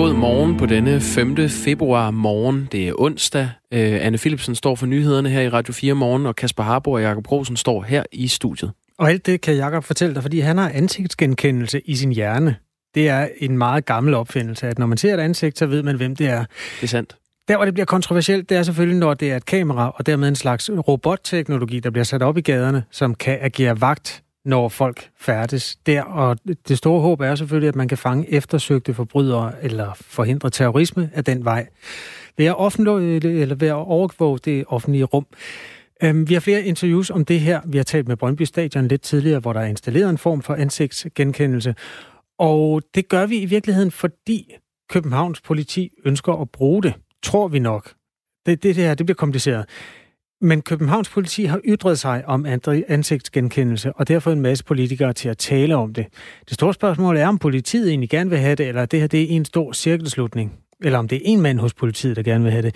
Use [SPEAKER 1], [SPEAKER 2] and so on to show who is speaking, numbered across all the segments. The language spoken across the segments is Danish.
[SPEAKER 1] God morgen på denne 5. februar morgen. Det er onsdag. Uh, Anne Philipsen står for nyhederne her i Radio 4 morgen, og Kasper Harbo og Jakob Grosen står her i studiet.
[SPEAKER 2] Og alt det kan Jakob fortælle dig, fordi han har ansigtsgenkendelse i sin hjerne. Det er en meget gammel opfindelse, at når man ser et ansigt, så ved man, hvem det er.
[SPEAKER 1] Det er sandt.
[SPEAKER 2] Der, hvor det bliver kontroversielt, det er selvfølgelig, når det er et kamera, og dermed en slags robotteknologi, der bliver sat op i gaderne, som kan agere vagt når folk færdes der. Og det store håb er selvfølgelig, at man kan fange eftersøgte forbrydere eller forhindre terrorisme af den vej. Ved at, offentlig, eller ved at overvåge det offentlige rum. Øhm, vi har flere interviews om det her. Vi har talt med Brøndby Stadion lidt tidligere, hvor der er installeret en form for ansigtsgenkendelse. Og det gør vi i virkeligheden, fordi Københavns politi ønsker at bruge det. Tror vi nok. Det, det, det her det bliver kompliceret. Men Københavns politi har ytret sig om ansigtsgenkendelse, og derfor en masse politikere til at tale om det. Det store spørgsmål er, om politiet egentlig gerne vil have det, eller det her det er en stor cirkelslutning, eller om det er en mand hos politiet, der gerne vil have det.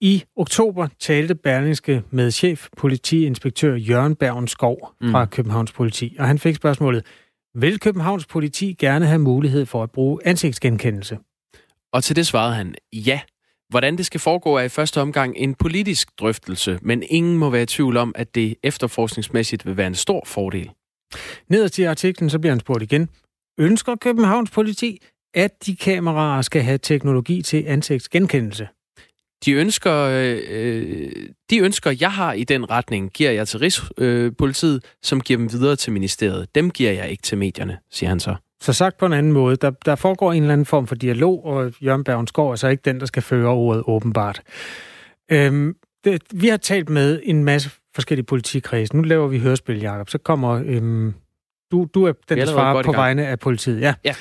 [SPEAKER 2] I oktober talte Berlingske med chef politiinspektør Jørgen Bergen Skov fra mm. Københavns politi, og han fik spørgsmålet, vil Københavns politi gerne have mulighed for at bruge ansigtsgenkendelse?
[SPEAKER 1] Og til det svarede han ja. Hvordan det skal foregå er i første omgang en politisk drøftelse, men ingen må være i tvivl om, at det efterforskningsmæssigt vil være en stor fordel.
[SPEAKER 2] Nederst i artiklen så bliver han spurgt igen. Ønsker Københavns politi, at de kameraer skal have teknologi til ansigtsgenkendelse?
[SPEAKER 1] De ønsker, øh, de ønsker, jeg har i den retning, giver jeg til Rigspolitiet, øh, som giver dem videre til ministeriet. Dem giver jeg ikke til medierne, siger han så.
[SPEAKER 2] Så sagt på en anden måde, der, der foregår en eller anden form for dialog, og Jørgen Bergensgaard er så ikke den, der skal føre ordet åbenbart. Øhm, det, vi har talt med en masse forskellige politikredse. Nu laver vi hørespil, Jacob. Så kommer... Øhm, du, du er den, der svarer på vegne af politiet. Ja. ja.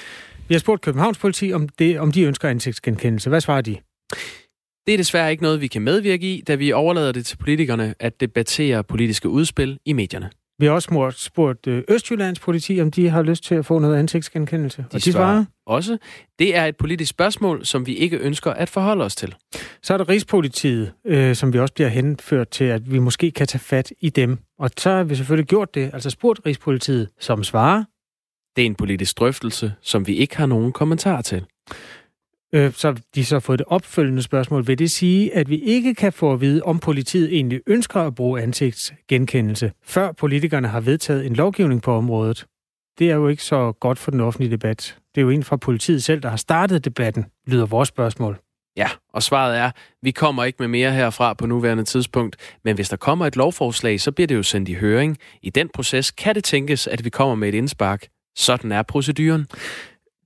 [SPEAKER 2] Vi har spurgt Københavns politi, om, det, om de ønsker ansigtsgenkendelse. Hvad svarer de?
[SPEAKER 1] Det er desværre ikke noget, vi kan medvirke i, da vi overlader det til politikerne at debattere politiske udspil i medierne.
[SPEAKER 2] Vi har også spurgt øh, Østjyllands politi, om de har lyst til at få noget ansigtsgenkendelse.
[SPEAKER 1] De og de svarer også, det er et politisk spørgsmål, som vi ikke ønsker at forholde os til.
[SPEAKER 2] Så er der Rigspolitiet, øh, som vi også bliver henført til, at vi måske kan tage fat i dem. Og så har vi selvfølgelig gjort det, altså spurgt Rigspolitiet, som svarer.
[SPEAKER 1] Det er en politisk drøftelse, som vi ikke har nogen kommentar til.
[SPEAKER 2] Øh, så de så fået det opfølgende spørgsmål. Vil det sige, at vi ikke kan få at vide, om politiet egentlig ønsker at bruge ansigtsgenkendelse, før politikerne har vedtaget en lovgivning på området? Det er jo ikke så godt for den offentlige debat. Det er jo en fra politiet selv, der har startet debatten, lyder vores spørgsmål.
[SPEAKER 1] Ja, og svaret er, vi kommer ikke med mere herfra på nuværende tidspunkt, men hvis der kommer et lovforslag, så bliver det jo sendt i høring. I den proces kan det tænkes, at vi kommer med et indspark. Sådan er proceduren.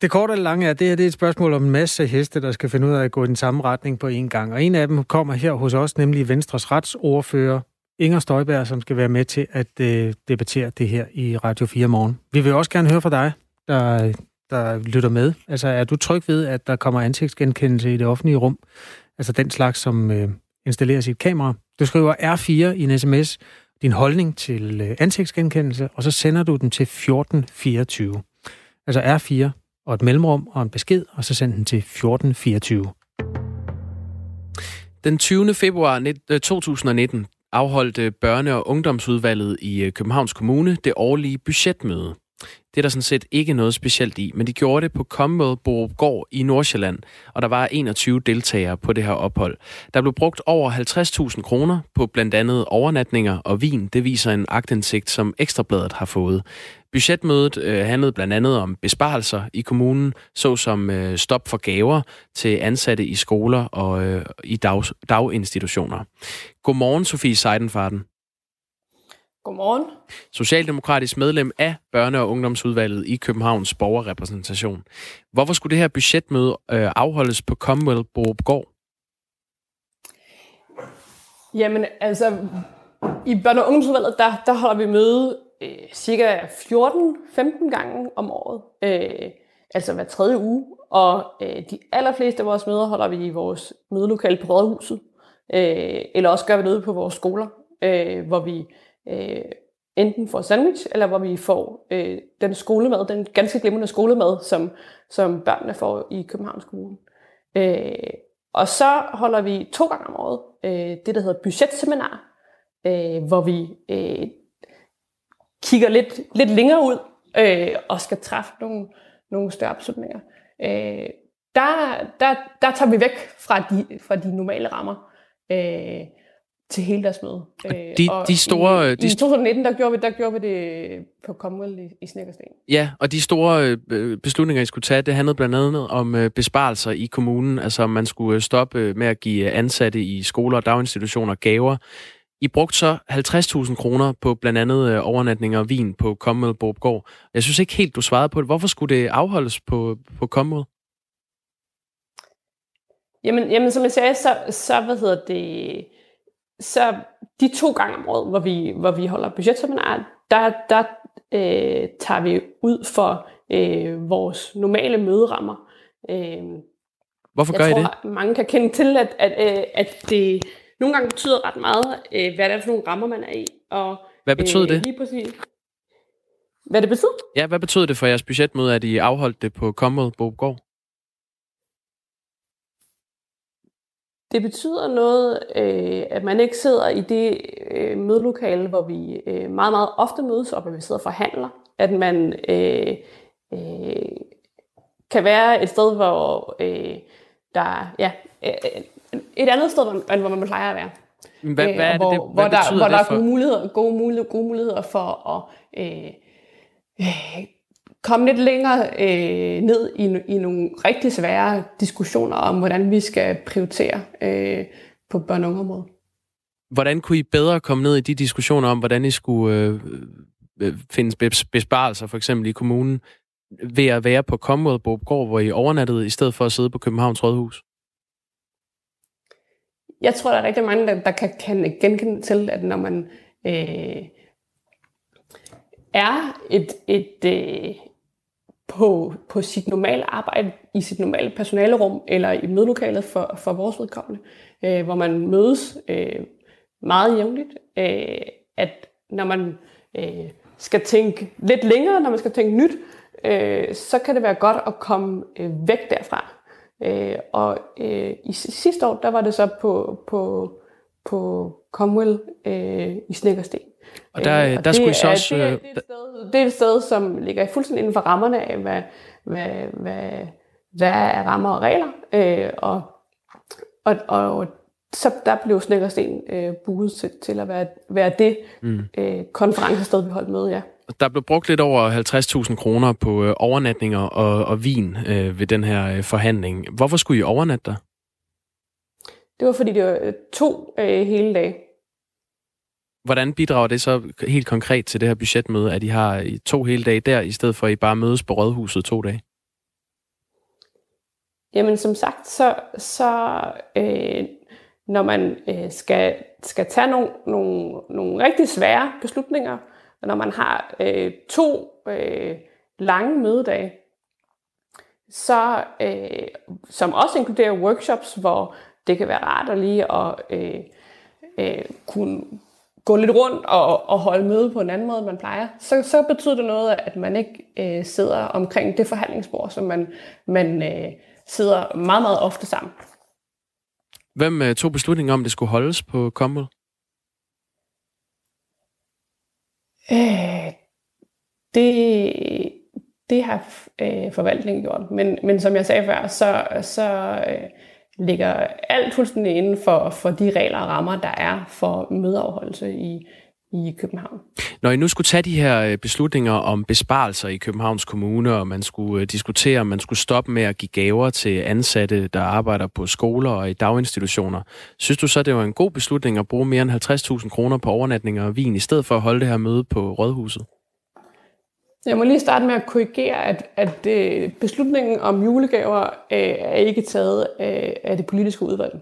[SPEAKER 2] Det korte og lange er, det her det er et spørgsmål om en masse heste, der skal finde ud af at gå i den samme retning på én gang. Og en af dem kommer her hos os, nemlig Venstres retsordfører, Inger Støjberg, som skal være med til at øh, debattere det her i Radio 4 morgen. Vi vil også gerne høre fra dig, der, der lytter med. Altså, er du tryg ved, at der kommer ansigtsgenkendelse i det offentlige rum? Altså den slags, som øh, installerer sit kamera. Du skriver R4 i en sms, din holdning til øh, ansigtsgenkendelse, og så sender du den til 1424. Altså R4 og et mellemrum og en besked, og så send den til 1424.
[SPEAKER 1] Den 20. februar 2019 afholdte øh, afholdt øh, børne- og ungdomsudvalget i øh, Københavns Kommune det årlige budgetmøde. Det er der sådan set ikke noget specielt i, men de gjorde det på Commonwealth Gård i Nordsjælland, og der var 21 deltagere på det her ophold. Der blev brugt over 50.000 kroner på blandt andet overnatninger og vin. Det viser en agtindsigt, som Ekstrabladet har fået. Budgetmødet øh, handlede blandt andet om besparelser i kommunen, såsom øh, stop for gaver til ansatte i skoler og øh, i dag, daginstitutioner. Godmorgen, Sofie Seidenfarten.
[SPEAKER 3] Godmorgen.
[SPEAKER 1] Socialdemokratisk medlem af Børne- og Ungdomsudvalget i Københavns Borgerrepræsentation. Hvorfor skulle det her budgetmøde øh, afholdes på Commonwealth Gård?
[SPEAKER 3] Jamen, altså, i Børne- og Ungdomsudvalget, der, der holder vi møde øh, cirka 14-15 gange om året. Øh, altså hver tredje uge. Og øh, de allerfleste af vores møder holder vi i vores mødelokale på Rådhuset. Øh, eller også gør vi noget på vores skoler, øh, hvor vi øh, enten får sandwich, eller hvor vi får øh, den skolemad, den ganske glimrende skolemad, som, som børnene får i Københavns Kommune. Øh, og så holder vi to gange om året øh, det, der hedder budgetseminar, øh, hvor vi øh, kigger lidt, lidt længere ud øh, og skal træffe nogle, nogle større beslutninger. Øh, der, der, der tager vi væk fra de, fra de normale rammer. Øh, til hele deres møde.
[SPEAKER 1] De, og de store...
[SPEAKER 3] I,
[SPEAKER 1] de
[SPEAKER 3] i 2019, der gjorde, vi, der gjorde vi det på Commonwealth i, i Snækkersten.
[SPEAKER 1] Ja, og de store øh, beslutninger, I skulle tage, det handlede blandt andet om øh, besparelser i kommunen. Altså, om man skulle stoppe med at give ansatte i skoler og daginstitutioner gaver. I brugte så 50.000 kroner på blandt andet øh, overnatninger og vin på Commonwealth Borgård. Jeg synes ikke helt, du svarede på det. Hvorfor skulle det afholdes på, på Commonwealth?
[SPEAKER 3] Jamen, jamen, som jeg sagde, så, så hvad hedder det så de to gange om året, hvor vi, hvor vi holder budgetseminar, der, der øh, tager vi ud for øh, vores normale møderammer. Øh,
[SPEAKER 1] Hvorfor gør
[SPEAKER 3] jeg
[SPEAKER 1] I
[SPEAKER 3] tror, det? mange kan kende til, at, at, øh, at det nogle gange betyder ret meget, øh, hvad det er for nogle rammer, man er i. Og,
[SPEAKER 1] hvad betyder øh, det?
[SPEAKER 3] Lige præcis. Hvad det betyder?
[SPEAKER 1] Ja, hvad betyder det for jeres budgetmøde, at I afholdt det på Commonwealth Bobgård?
[SPEAKER 3] Det betyder noget, øh, at man ikke sidder i det øh, mødelokale, hvor vi øh, meget, meget ofte mødes op, og vi sidder og forhandler. At man øh, øh, kan være et sted, hvor øh, der ja, øh, et andet sted, end hvor man plejer at være.
[SPEAKER 1] Hvad, hvad er det,
[SPEAKER 3] hvor,
[SPEAKER 1] det, hvad
[SPEAKER 3] hvor der, hvor der
[SPEAKER 1] for?
[SPEAKER 3] er gode muligheder, gode, muligheder, gode muligheder for at øh, øh, komme lidt længere øh, ned i, i nogle rigtig svære diskussioner om, hvordan vi skal prioritere øh, på børn- og ungeområdet.
[SPEAKER 1] Hvordan kunne I bedre komme ned i de diskussioner om, hvordan I skulle øh, øh finde besparelser, for eksempel i kommunen, ved at være på Commonwealth Gård, hvor I overnattede, i stedet for at sidde på Københavns Rådhus?
[SPEAKER 3] Jeg tror, der er rigtig mange, der, der kan, kan genkende til, at når man øh, er et, et, øh, på, på sit normale arbejde, i sit normale personalerum eller i mødelokalet for, for vores vedkommende, øh, hvor man mødes øh, meget jævnligt, øh, at når man øh, skal tænke lidt længere, når man skal tænke nyt, øh, så kan det være godt at komme øh, væk derfra. Øh, og øh, i sidste år, der var det så på, på, på Comwell øh, i Snækkersten.
[SPEAKER 1] Og der, øh, og der skulle I så også...
[SPEAKER 3] Det er, det, er sted, det er et sted, som ligger fuldstændig inden for rammerne af, hvad, hvad, hvad, hvad er rammer og regler. Øh, og, og, og så der blev Snækkersten øh, buet til, til at være, være det mm. øh, konferencested, vi holdt med, ja.
[SPEAKER 1] Der blev brugt lidt over 50.000 kroner på øh, overnatninger og, og vin øh, ved den her øh, forhandling. Hvorfor skulle I overnatte der?
[SPEAKER 3] Det var, fordi det var to øh, hele dage.
[SPEAKER 1] Hvordan bidrager det så helt konkret til det her budgetmøde, at I har to hele dage der, i stedet for at I bare mødes på Rådhuset to dage?
[SPEAKER 3] Jamen som sagt, så, så øh, når man øh, skal, skal tage nogle, nogle, nogle rigtig svære beslutninger, og når man har øh, to øh, lange mødedage, så, øh, som også inkluderer workshops, hvor det kan være rart at lige at øh, øh, kunne gå lidt rundt og, og holde møde på en anden måde, end man plejer, så, så betyder det noget, at man ikke øh, sidder omkring det forhandlingsbord, som man, man øh, sidder meget, meget ofte sammen.
[SPEAKER 1] Hvem øh, tog beslutningen om, det skulle holdes på Commonwealth?
[SPEAKER 3] Øh, det, det har øh, forvaltningen gjort. Men, men som jeg sagde før, så, så øh, ligger alt fuldstændig inden for, for de regler og rammer, der er for mødeafholdelse i, i København.
[SPEAKER 1] Når I nu skulle tage de her øh, beslutninger om besparelser i Københavns Kommune, og man skulle øh, diskutere, om man skulle stoppe med at give gaver til ansatte, der arbejder på skoler og i daginstitutioner, synes du så, det var en god beslutning at bruge mere end 50.000 kroner på overnatninger og vin, i stedet for at holde det her møde på Rådhuset?
[SPEAKER 3] Jeg må lige starte med at korrigere, at, at øh, beslutningen om julegaver øh, er ikke taget af, af det politiske udvalg.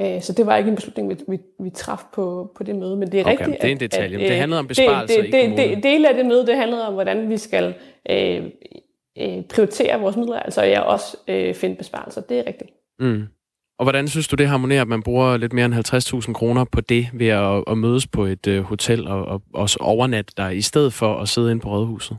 [SPEAKER 3] Øh, så det var ikke en beslutning, vi, vi, vi traf på, på det møde. Men det er
[SPEAKER 1] okay,
[SPEAKER 3] rigtigt,
[SPEAKER 1] det er en detalje. At, at, det handlede om besparelser
[SPEAKER 3] det, det,
[SPEAKER 1] i kommunen.
[SPEAKER 3] Det, del af det møde, det handlede om, hvordan vi skal øh, øh, prioritere vores midler, altså jeg også øh, finde besparelser. Det er rigtigt.
[SPEAKER 1] Mm. Og hvordan synes du, det harmonerer, at man bruger lidt mere end 50.000 kroner på det, ved at, at mødes på et uh, hotel og, og også overnatte der, i stedet for at sidde inde på rådhuset?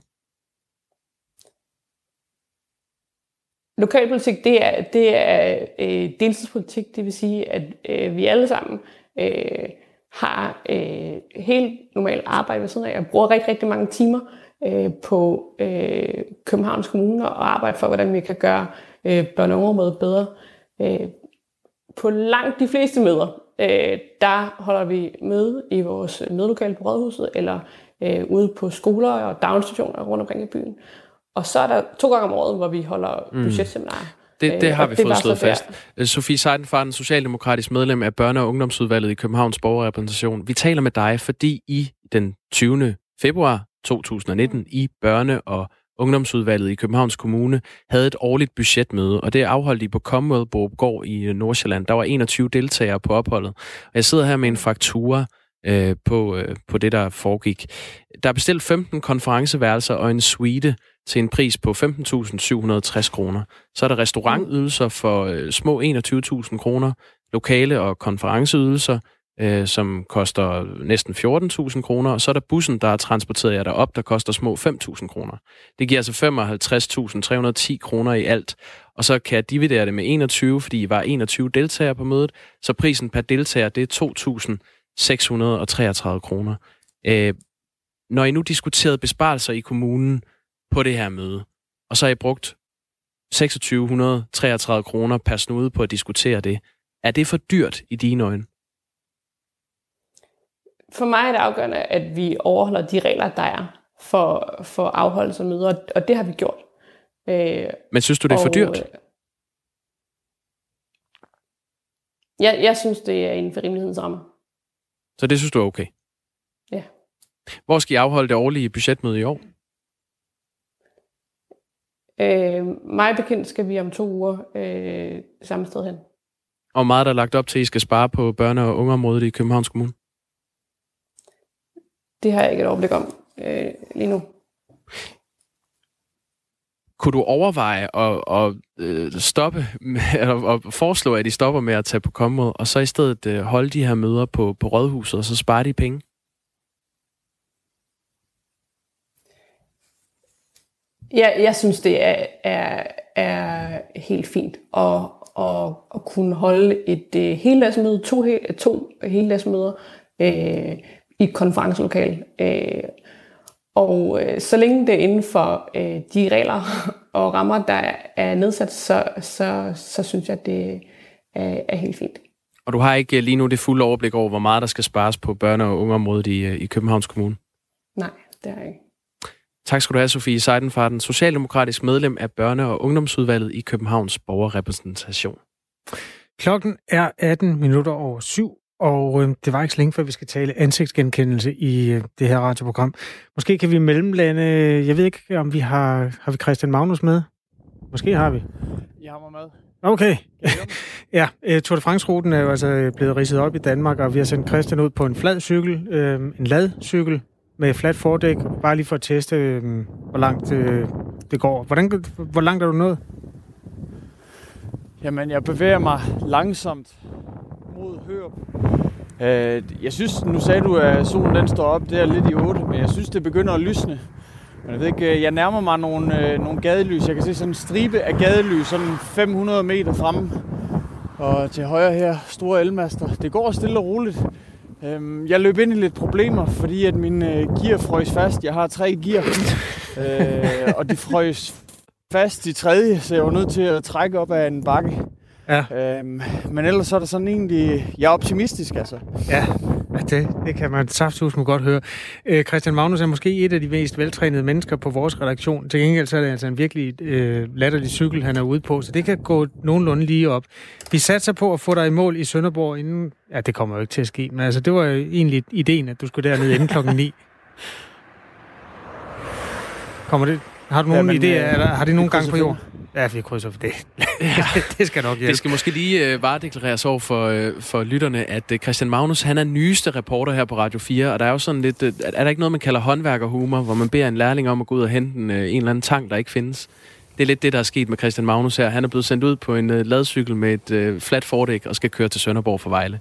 [SPEAKER 3] Lokalpolitik, det er, det er øh, deltidspolitik, det vil sige, at øh, vi alle sammen øh, har øh, helt normalt arbejde ved siden af. Jeg bruger rigtig, rigtig mange timer øh, på øh, Københavns Kommune og arbejde for, hvordan vi kan gøre øh, børne- og bedre. Øh, på langt de fleste møder, øh, der holder vi møde i vores mødelokale på Rådhuset, eller øh, ude på skoler og daginstitutioner rundt omkring i byen. Og så er der to gange om året, hvor vi holder mm. budgetseminarer.
[SPEAKER 1] Det, det har vi fået slået fast. Der. Sofie Seidenfarten, socialdemokratisk medlem af Børne- og Ungdomsudvalget i Københavns Borgerrepræsentation. Vi taler med dig, fordi i den 20. februar 2019 i Børne- og Ungdomsudvalget i Københavns Kommune havde et årligt budgetmøde, og det afholdt de på Commonwealth Gård i øh, Nordsjælland. Der var 21 deltagere på opholdet. Og jeg sidder her med en faktura øh, på, øh, på det, der foregik. Der er bestilt 15 konferenceværelser og en suite til en pris på 15.760 kroner. Så er der restaurantydelser for øh, små 21.000 kroner, lokale og konferenceydelser, øh, som koster næsten 14.000 kroner, og så er der bussen, der er transporteret jer derop, der koster små 5.000 kroner. Det giver altså 55.310 kroner i alt, og så kan jeg dividere det med 21, fordi I var 21 deltagere på mødet, så prisen per deltager, det er 2.633 kroner. Øh, når I nu diskuterede besparelser i kommunen på det her møde, og så har I brugt 2633 kroner per snude på at diskutere det, er det for dyrt i dine øjne?
[SPEAKER 3] For mig er det afgørende, at vi overholder de regler, der er for, for afholdelse af møder, og det har vi gjort.
[SPEAKER 1] Øh, Men synes du, det er og, for dyrt?
[SPEAKER 3] Ja, jeg synes, det er inden for rimelighedens rammer.
[SPEAKER 1] Så det synes du er okay?
[SPEAKER 3] Ja.
[SPEAKER 1] Hvor skal I afholde det årlige budgetmøde i år?
[SPEAKER 3] Øh, mig bekendt skal vi om to uger øh, samme sted hen.
[SPEAKER 1] Og meget der er lagt op til, at I skal spare på børne- og ungeområdet i Københavns Kommune?
[SPEAKER 3] Det har jeg ikke et overblik om øh, lige nu.
[SPEAKER 1] Kunne du overveje at, at, øh, stoppe, eller at foreslå, at I stopper med at tage på kommod, og så i stedet øh, holde de her møder på, på Rådhuset, og så spare de penge?
[SPEAKER 3] Ja, jeg synes, det er, er, er helt fint at, at, at kunne holde et uh, heldagsmøde, to, to heldagsmøder øh, i et konferencelokal. Øh, og uh, så længe det er inden for uh, de regler og rammer, der er nedsat, så, så, så synes jeg, at det er, er helt fint.
[SPEAKER 1] Og du har ikke lige nu det fulde overblik over, hvor meget der skal spares på børne- og ungeområdet i, i Københavns Kommune?
[SPEAKER 3] Nej, det har jeg ikke.
[SPEAKER 1] Tak skal du have, Sofie Seidenfarten, socialdemokratisk medlem af Børne- og Ungdomsudvalget i Københavns Borgerrepræsentation.
[SPEAKER 2] Klokken er 18 minutter over syv, og øh, det var ikke så længe, før vi skal tale ansigtsgenkendelse i øh, det her radioprogram. Måske kan vi mellemlande, jeg ved ikke, om vi har, har vi Christian Magnus med? Måske har vi.
[SPEAKER 4] Jeg har mig med.
[SPEAKER 2] Okay. ja, øh, Tour de France-ruten er jo altså blevet ridset op i Danmark, og vi har sendt Christian ud på en flad cykel, øh, en ladcykel, med flat fordæk, bare lige for at teste, øh, hvor langt øh, det går. Hvordan, hvor langt er du nået?
[SPEAKER 4] Jamen, jeg bevæger mig langsomt mod Hørup. Øh, jeg synes, nu sagde du, at solen den står op der lidt i 8, men jeg synes, det begynder at lysne. Men jeg ved ikke, øh, jeg nærmer mig nogle, øh, nogle gadelys. Jeg kan se sådan en stribe af gadelys, sådan 500 meter fremme. Og til højre her, store elmaster. Det går stille og roligt. Øhm, jeg løb ind i lidt problemer, fordi at min øh, gear frøs fast. Jeg har tre gear, øh, og de frøs fast i tredje, så jeg var nødt til at trække op af en bakke. Ja. Øhm, men ellers så er der sådan egentlig... Jeg er optimistisk, altså.
[SPEAKER 2] Ja, det, det kan man saftsus må godt høre. Øh, Christian Magnus er måske et af de mest veltrænede mennesker på vores redaktion. Til gengæld så er det altså en virkelig øh, latterlig cykel, han er ude på, så det kan gå nogenlunde lige op. Vi satser på at få dig i mål i Sønderborg inden... Ja, det kommer jo ikke til at ske, men altså, det var egentlig ideen, at du skulle derned inden klokken 9. Kommer det... Har du nogen ja, idéer, øh, har det nogen gang på jord? Ja, vi krydser for det. det skal nok hjælpe.
[SPEAKER 1] Det skal måske lige uh, varedeklareres over for, uh, for lytterne, at uh, Christian Magnus, han er nyeste reporter her på Radio 4, og der er jo sådan lidt, uh, er der ikke noget, man kalder håndværkerhumor, hvor man beder en lærling om at gå ud og hente en, uh, en eller anden tang, der ikke findes? Det er lidt det, der er sket med Christian Magnus her. Han er blevet sendt ud på en øh, ladcykel med et øh, fladt fordæk og skal køre til Sønderborg for Vejle.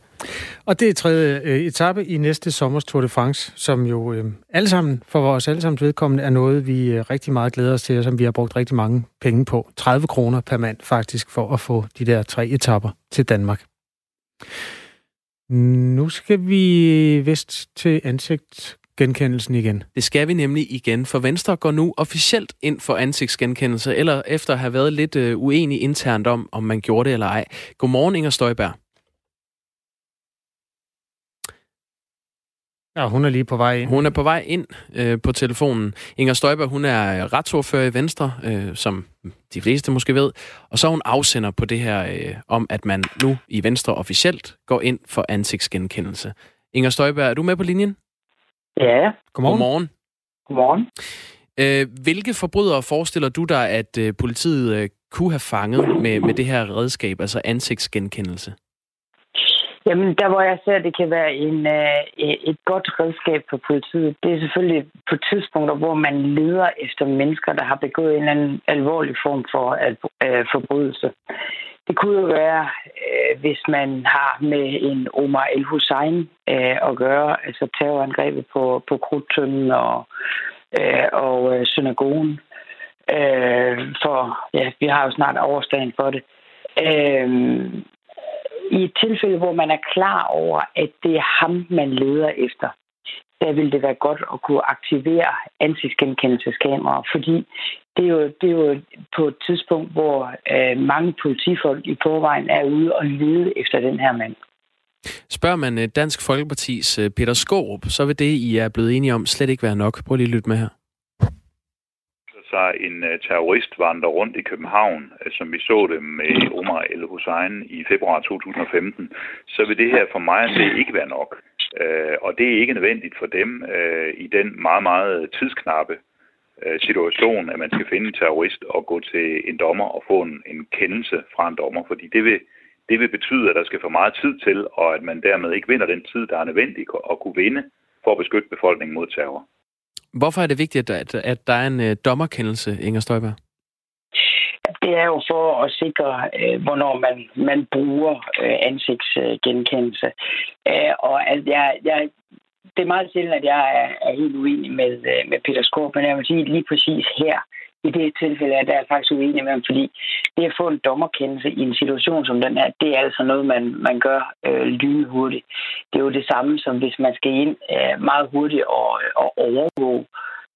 [SPEAKER 2] Og det er tredje øh, etape i næste sommers Tour de France, som jo øh, alle sammen, for vores allesammens vedkommende, er noget, vi øh, rigtig meget glæder os til, og som vi har brugt rigtig mange penge på. 30 kroner per mand faktisk, for at få de der tre etapper til Danmark. Nu skal vi vist til ansigt ansigtsgenkendelsen igen.
[SPEAKER 1] Det skal vi nemlig igen, for Venstre går nu officielt ind for ansigtsgenkendelse, eller efter at have været lidt uh, uenig internt om, om man gjorde det eller ej. Godmorgen, Inger Støjberg.
[SPEAKER 2] Ja, hun er lige på vej ind.
[SPEAKER 1] Hun er på vej ind øh, på telefonen. Inger Støjberg, hun er retsordfører i Venstre, øh, som de fleste måske ved. Og så er hun afsender på det her øh, om, at man nu i Venstre officielt går ind for ansigtsgenkendelse. Inger Støjberg, er du med på linjen?
[SPEAKER 5] Ja.
[SPEAKER 1] Godmorgen. Godmorgen.
[SPEAKER 5] Godmorgen.
[SPEAKER 1] Øh, hvilke forbrydere forestiller du dig, at øh, politiet øh, kunne have fanget med, med det her redskab, altså ansigtsgenkendelse?
[SPEAKER 5] Jamen, der hvor jeg ser, at det kan være en, uh, et godt redskab for politiet, det er selvfølgelig på tidspunkter, hvor man leder efter mennesker, der har begået en eller anden alvorlig form for uh, forbrydelse. Det kunne jo være, øh, hvis man har med en Omar El-Hussein uh, at gøre, altså terrorangrebet på, på Krudtønden og, uh, og synagogen. Uh, for ja, vi har jo snart overstagen for det. Uh, i et tilfælde, hvor man er klar over, at det er ham, man leder efter, der vil det være godt at kunne aktivere ansigtsgenkendelseskameraer, fordi det er, jo, det er jo på et tidspunkt, hvor øh, mange politifolk i forvejen er ude og lede efter den her mand.
[SPEAKER 1] Spørger man øh, Dansk Folkepartis øh, Peter Skårup, så vil det, I er blevet enige om, slet ikke være nok. Prøv lige at lytte med her
[SPEAKER 6] sig en uh, terrorist vandre rundt i København, som vi så det med Omar El Hussein i februar 2015, så vil det her for mig det ikke være nok. Og det er ikke nødvendigt for dem i den meget, meget tidsknappe situation, at man skal finde en terrorist og gå til en dommer og få en, en kendelse fra en dommer, fordi det vil, det vil betyde, at der skal for meget tid til, og at man dermed ikke vinder den tid, der er nødvendig at kunne vinde for at beskytte befolkningen mod terror.
[SPEAKER 1] Hvorfor er det vigtigt, at, at der er en uh, dommerkendelse, Inger Støjberg?
[SPEAKER 5] Det er jo for at sikre, øh, hvornår man, man bruger øh, ansigtsgenkendelse. Øh, og at jeg, jeg, det er meget sjældent, at jeg er, er helt uenig med, øh, med Peter Skorp, men jeg vil sige lige præcis her, i det tilfælde er jeg faktisk uenig med ham, fordi det at få en dommerkendelse i en situation som den her, det er altså noget, man, man gør øh, lynhurtigt. Det er jo det samme, som hvis man skal ind øh, meget hurtigt og, og overvåge,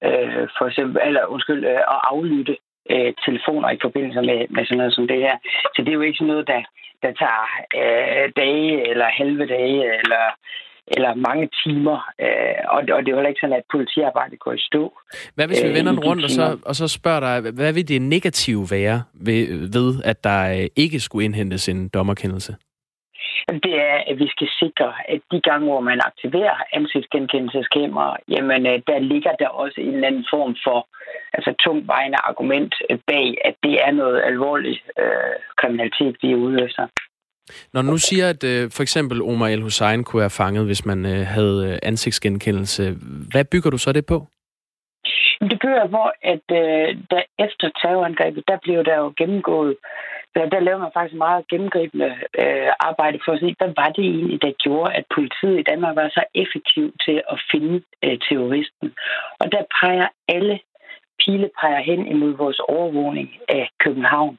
[SPEAKER 5] øh, for eksempel, eller undskyld, øh, og aflytte øh, telefoner i forbindelse med, med sådan noget som det her. Så det er jo ikke sådan noget, der, der tager øh, dage eller halve dage eller eller mange timer. Øh, og, og det er jo ikke sådan, at politiarbejdet går i stå.
[SPEAKER 1] Hvad hvis vi øh, vender den rundt og så, og så spørger dig, hvad vil det negative være ved, ved, at der øh, ikke skulle indhentes en dommerkendelse?
[SPEAKER 5] Det er, at vi skal sikre, at de gange, hvor man aktiverer ansigtsgenkendelseskamera, jamen øh, der ligger der også en eller anden form for altså tungvejende argument bag, at det er noget alvorligt øh, kriminalitet, vi er ude efter.
[SPEAKER 1] Når du nu siger, at øh, for eksempel Omar El Hussein kunne være fanget, hvis man øh, havde øh, ansigtsgenkendelse, hvad bygger du så det på?
[SPEAKER 5] Det bygger på, at øh, der efter terrorangrebet, der blev der jo gennemgået, der, der lavede man faktisk meget gennemgribende øh, arbejde for at se, hvad var det egentlig, der gjorde, at politiet i Danmark var så effektiv til at finde øh, terroristen. Og der peger alle pile peger hen imod vores overvågning af København.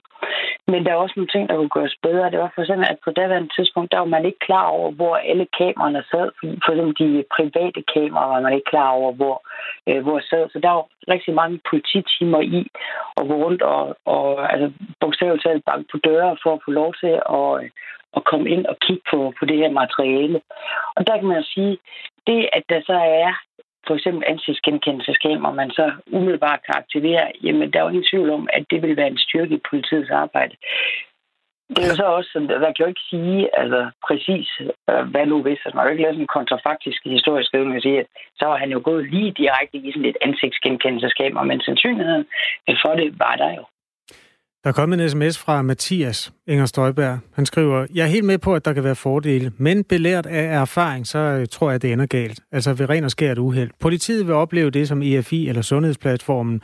[SPEAKER 5] Men der er også nogle ting, der kunne gøres bedre. Det var for eksempel, at på daværende tidspunkt, der var man ikke klar over, hvor alle kameraerne sad. For eksempel de private kameraer var man ikke klar over, hvor, øh, hvor sad. Så der var rigtig mange polititimer i og gå rundt og, og altså, bogstaveligt talt banke på døre for at få lov til at, øh, at komme ind og kigge på, på det her materiale. Og der kan man sige, det at der så er for eksempel ansigtsgenkendelseskamera, man så umiddelbart kan aktivere, jamen der er jo ingen tvivl om, at det vil være en styrke i politiets arbejde. Det er jo så også, der kan jo ikke sige altså, præcis, øh, hvad nu hvis. Altså, man kan jo ikke lave sådan en kontrafaktisk historisk skrivning og sige, at så har han jo gået lige direkte i sådan et ansigtsgenkendelseskamera, men sandsynligheden for det var der jo.
[SPEAKER 2] Der er kommet en sms fra Mathias Inger Støjberg. Han skriver, jeg er helt med på, at der kan være fordele, men belært af erfaring, så øh, tror jeg, det ender galt. Altså ved ren og skært uheld. Politiet vil opleve det som EFI eller Sundhedsplatformen,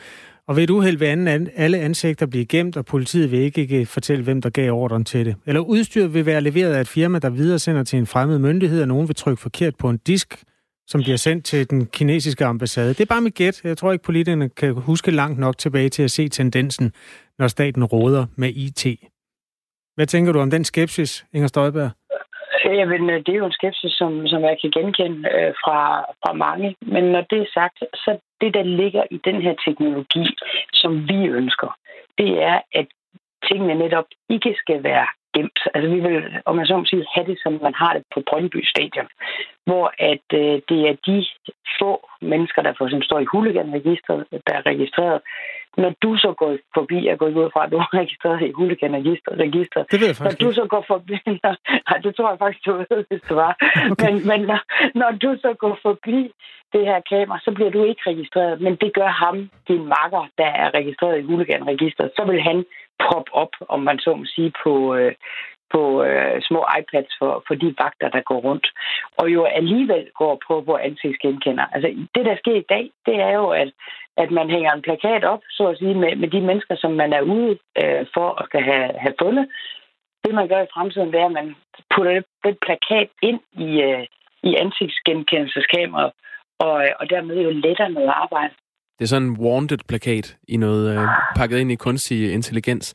[SPEAKER 2] og ved et uheld vil alle ansigter blive gemt, og politiet vil ikke fortælle, hvem der gav ordren til det. Eller udstyret vil være leveret af et firma, der videre sender til en fremmed myndighed, og nogen vil trykke forkert på en disk, som bliver sendt til den kinesiske ambassade. Det er bare mit gæt. Jeg tror ikke, politikerne kan huske langt nok tilbage til at se tendensen, når staten råder med IT. Hvad tænker du om den skepsis, Inger Støjberg?
[SPEAKER 5] Ja, men øh, det er jo en skepsis, som, som jeg kan genkende øh, fra, fra mange. Men når det er sagt, så det, der ligger i den her teknologi, som vi ønsker, det er, at tingene netop ikke skal være gemt. Altså vi vil, om man så må sige, have det, som man har det på Brøndby Stadion, hvor at øh, det er de få mennesker, der for eksempel står i huliganregistret, der er registreret, når du så går forbi, jeg går ud fra, at du er registreret i huliganregistret.
[SPEAKER 2] Det ved jeg faktisk
[SPEAKER 5] Når du så går forbi, nej, det tror jeg faktisk, du ved, hvis det var. Okay. Men, men når, når du så går forbi det her kamera, så bliver du ikke registreret, men det gør ham, din makker, der er registreret i huliganregistret. Så vil han pop op, om man så må sige, på, øh, på øh, små iPads for, for de vagter, der går rundt. Og jo alligevel går på, på ansigtsgenkender. Altså, det, der sker i dag, det er jo, at, at man hænger en plakat op, så at sige, med, med de mennesker, som man er ude øh, for at skal have, have fundet. Det, man gør i fremtiden, det er, at man putter den plakat ind i, øh, i ansigtsgenkendelseskameraet, og, øh, og dermed jo lettere noget arbejde.
[SPEAKER 1] Det er sådan en wanted-plakat i noget øh, pakket ind i kunstig intelligens.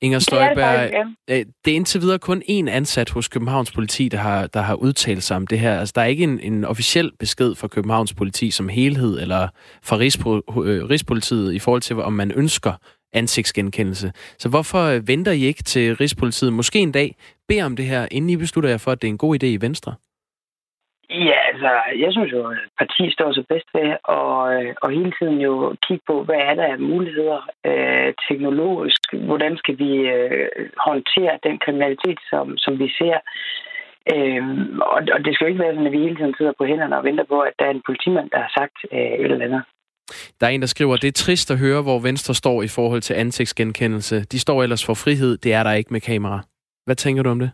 [SPEAKER 1] Inger Støjberg, det er, det. Øh, det er indtil videre kun én ansat hos Københavns politi, der har, der har udtalt sig om det her. Altså, der er ikke en, en officiel besked fra Københavns politi som helhed, eller fra Rigspo, øh, Rigspolitiet i forhold til, om man ønsker ansigtsgenkendelse. Så hvorfor øh, venter I ikke til Rigspolitiet måske en dag beder om det her, inden I beslutter jer for, at det er en god idé i Venstre?
[SPEAKER 5] Ja, altså, jeg synes jo, at partiet står så bedst ved og, øh, og hele tiden jo kigge på, hvad er der af muligheder øh, teknologisk, hvordan skal vi øh, håndtere den kriminalitet, som, som vi ser. Øhm, og, og det skal jo ikke være sådan, at vi hele tiden sidder på hænderne og venter på, at der er en politimand, der har sagt øh, et eller andet.
[SPEAKER 1] Der er en, der skriver, det er trist at høre, hvor Venstre står i forhold til ansigtsgenkendelse. De står ellers for frihed, det er der ikke med kamera. Hvad tænker du om det?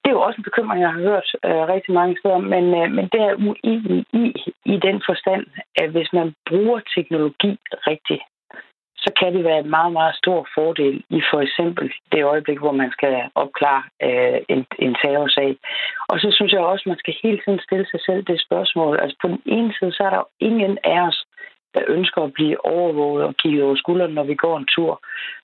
[SPEAKER 5] Det er jo også en bekymring, jeg har hørt øh, rigtig mange steder, men, øh, men det er uenig i, i den forstand, at hvis man bruger teknologi rigtigt, så kan det være en meget, meget stor fordel i for eksempel det øjeblik, hvor man skal opklare øh, en, en terrorsag. Og så synes jeg også, at man skal hele tiden stille sig selv det spørgsmål. Altså på den ene side, så er der jo ingen af os, der ønsker at blive overvåget og kigget over skulderen, når vi går en tur.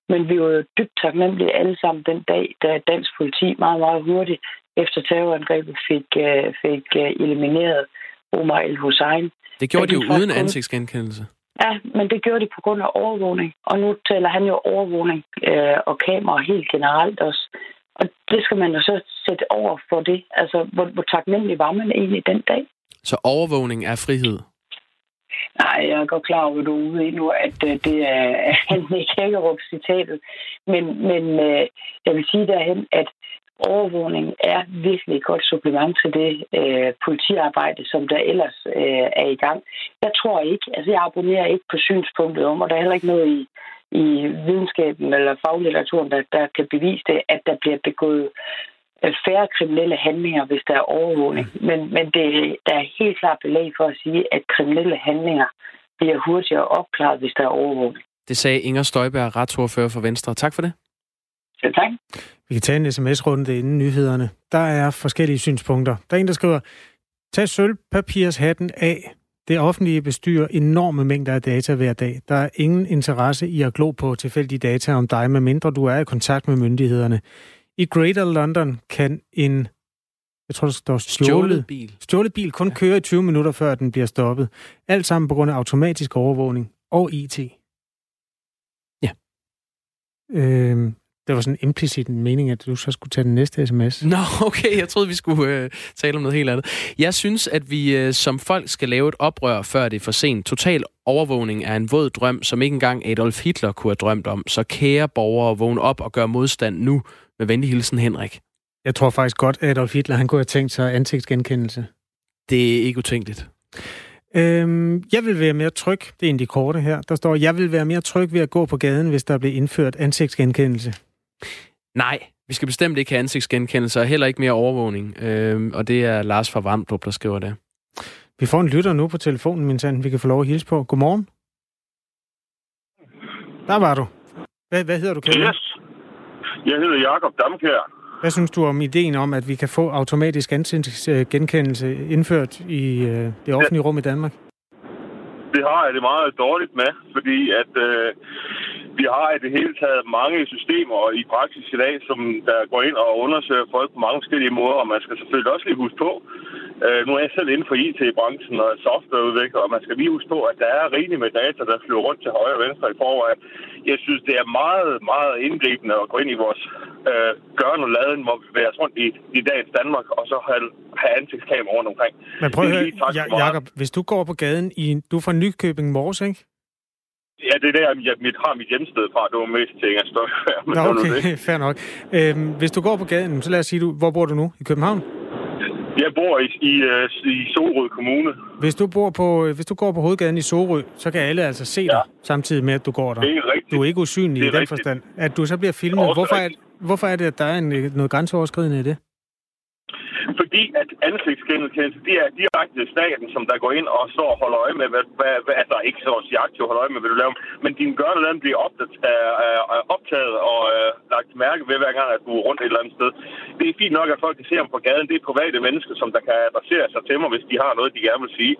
[SPEAKER 5] Men vi var jo dybt taknemmelige alle sammen den dag, da dansk politi meget, meget hurtigt efter terrorangrebet fik, uh, fik uh, elimineret Omar el-Hussein.
[SPEAKER 1] Det gjorde de jo uden ansigtsgenkendelse.
[SPEAKER 5] Ja, men det gjorde de på grund af overvågning. Og nu taler han jo overvågning øh, og kamera helt generelt også. Og det skal man jo så sætte over for det. Altså, hvor, hvor taknemmelig var man egentlig den dag?
[SPEAKER 1] Så overvågning er frihed?
[SPEAKER 5] Nej, jeg er godt klar over, at du er ude i nu, at øh, det er Nick Hækkerup citatet. Men, men øh, jeg vil sige derhen, at overvågning er virkelig et godt supplement til det øh, politiarbejde, som der ellers øh, er i gang. Jeg tror ikke, altså jeg abonnerer ikke på synspunktet om, og der er heller ikke noget i, i videnskaben eller faglitteraturen, der, der kan bevise det, at der bliver begået færre kriminelle handlinger, hvis der er overvågning. Mm. Men, men det, der er helt klart belæg for at sige, at kriminelle handlinger bliver hurtigere opklaret, hvis der er overvågning.
[SPEAKER 1] Det sagde Inger Støjberg, retsordfører for Venstre. Tak for det.
[SPEAKER 5] Ja, tak.
[SPEAKER 2] Vi kan tage en sms-runde inden nyhederne. Der er forskellige synspunkter. Der er en, der skriver, tag sølvpapirshatten af. Det offentlige bestyrer enorme mængder af data hver dag. Der er ingen interesse i at glo på tilfældige data om dig, medmindre du er i kontakt med myndighederne. I Greater London kan en jeg tror, der står stjålet, stjålet bil. Stjålet bil kun ja. køre i 20 minutter, før den bliver stoppet. Alt sammen på grund af automatisk overvågning og IT.
[SPEAKER 1] Ja.
[SPEAKER 2] Øhm, det var sådan implicit en mening, at du så skulle tage den næste sms.
[SPEAKER 1] Nå, okay. Jeg troede, vi skulle øh, tale om noget helt andet. Jeg synes, at vi øh, som folk skal lave et oprør, før det er for sent. Total overvågning er en våd drøm, som ikke engang Adolf Hitler kunne have drømt om. Så kære borgere, vågn op og gør modstand nu. Med venlig hilsen, Henrik.
[SPEAKER 2] Jeg tror faktisk godt, at Adolf Hitler han kunne have tænkt sig ansigtsgenkendelse.
[SPEAKER 1] Det er ikke utænkeligt.
[SPEAKER 2] Øhm, jeg vil være mere tryg. Det er en af de korte her. Der står, jeg vil være mere tryg ved at gå på gaden, hvis der bliver indført ansigtsgenkendelse.
[SPEAKER 1] Nej, vi skal bestemt ikke have ansigtsgenkendelse, og heller ikke mere overvågning. Øhm, og det er Lars fra Vamdrup, der skriver det.
[SPEAKER 2] Vi får en lytter nu på telefonen, min sand, vi kan få lov at hilse på. Godmorgen. Der var du. Hvad, hvad hedder du, Kevin?
[SPEAKER 7] Yes. Jeg hedder Jakob Damkær.
[SPEAKER 2] Hvad synes du om ideen om, at vi kan få automatisk ansigtsgenkendelse indført i øh, det offentlige rum i Danmark?
[SPEAKER 7] Det har jeg det meget dårligt med, fordi at øh, vi har i det hele taget mange systemer i praksis i dag, som der går ind og undersøger folk på mange forskellige måder, og man skal selvfølgelig også lige huske på, øh, nu er jeg selv inden for IT-branchen og softwareudvikler, og man skal lige huske på, at der er rigeligt med data, der flyver rundt til højre og venstre i forvejen. Jeg synes, det er meget, meget indgribende at gå ind i vores øh, gørne og laden, hvor vi bevæger os rundt i, i dagens Danmark, og så have, have ansigtskamera rundt omkring.
[SPEAKER 2] Men prøv at høre, ja, Jacob, hvis du går på gaden i... Du er fra Nykøbing Mors, ikke?
[SPEAKER 7] Ja, det er der, jeg mit, har mit hjemsted fra. Det var mest til Inger Støjfærd.
[SPEAKER 2] Nå, okay, fair nok. Øhm, hvis du går på gaden, så lad os sige, du, hvor bor du nu? I København?
[SPEAKER 7] Jeg bor i, i, øh, i Sorø Kommune.
[SPEAKER 2] Hvis du, bor på, hvis du går på hovedgaden i Sorø, så kan alle altså se dig, samtidig med, at du går der.
[SPEAKER 7] Det er rigtigt.
[SPEAKER 2] Du er ikke usynlig
[SPEAKER 7] er
[SPEAKER 2] i den
[SPEAKER 7] rigtigt.
[SPEAKER 2] forstand. At du så bliver filmet, hvorfor er, hvorfor er det, at der er en, noget grænseoverskridende i det?
[SPEAKER 7] Fordi at ansigtsgenkendelse, det er direkte staten, som der går ind og står og holder øje med, hvad, hvad, hvad altså ikke så at sige aktivt holder øje med, hvad du laver, men din gørneland bliver optaget, øh, øh, optaget og øh, lagt mærke ved, hver gang, at du er rundt et eller andet sted. Det er fint nok, at folk kan se ham på gaden. Det er private mennesker, som der kan adressere sig til mig, hvis de har noget, de gerne vil sige.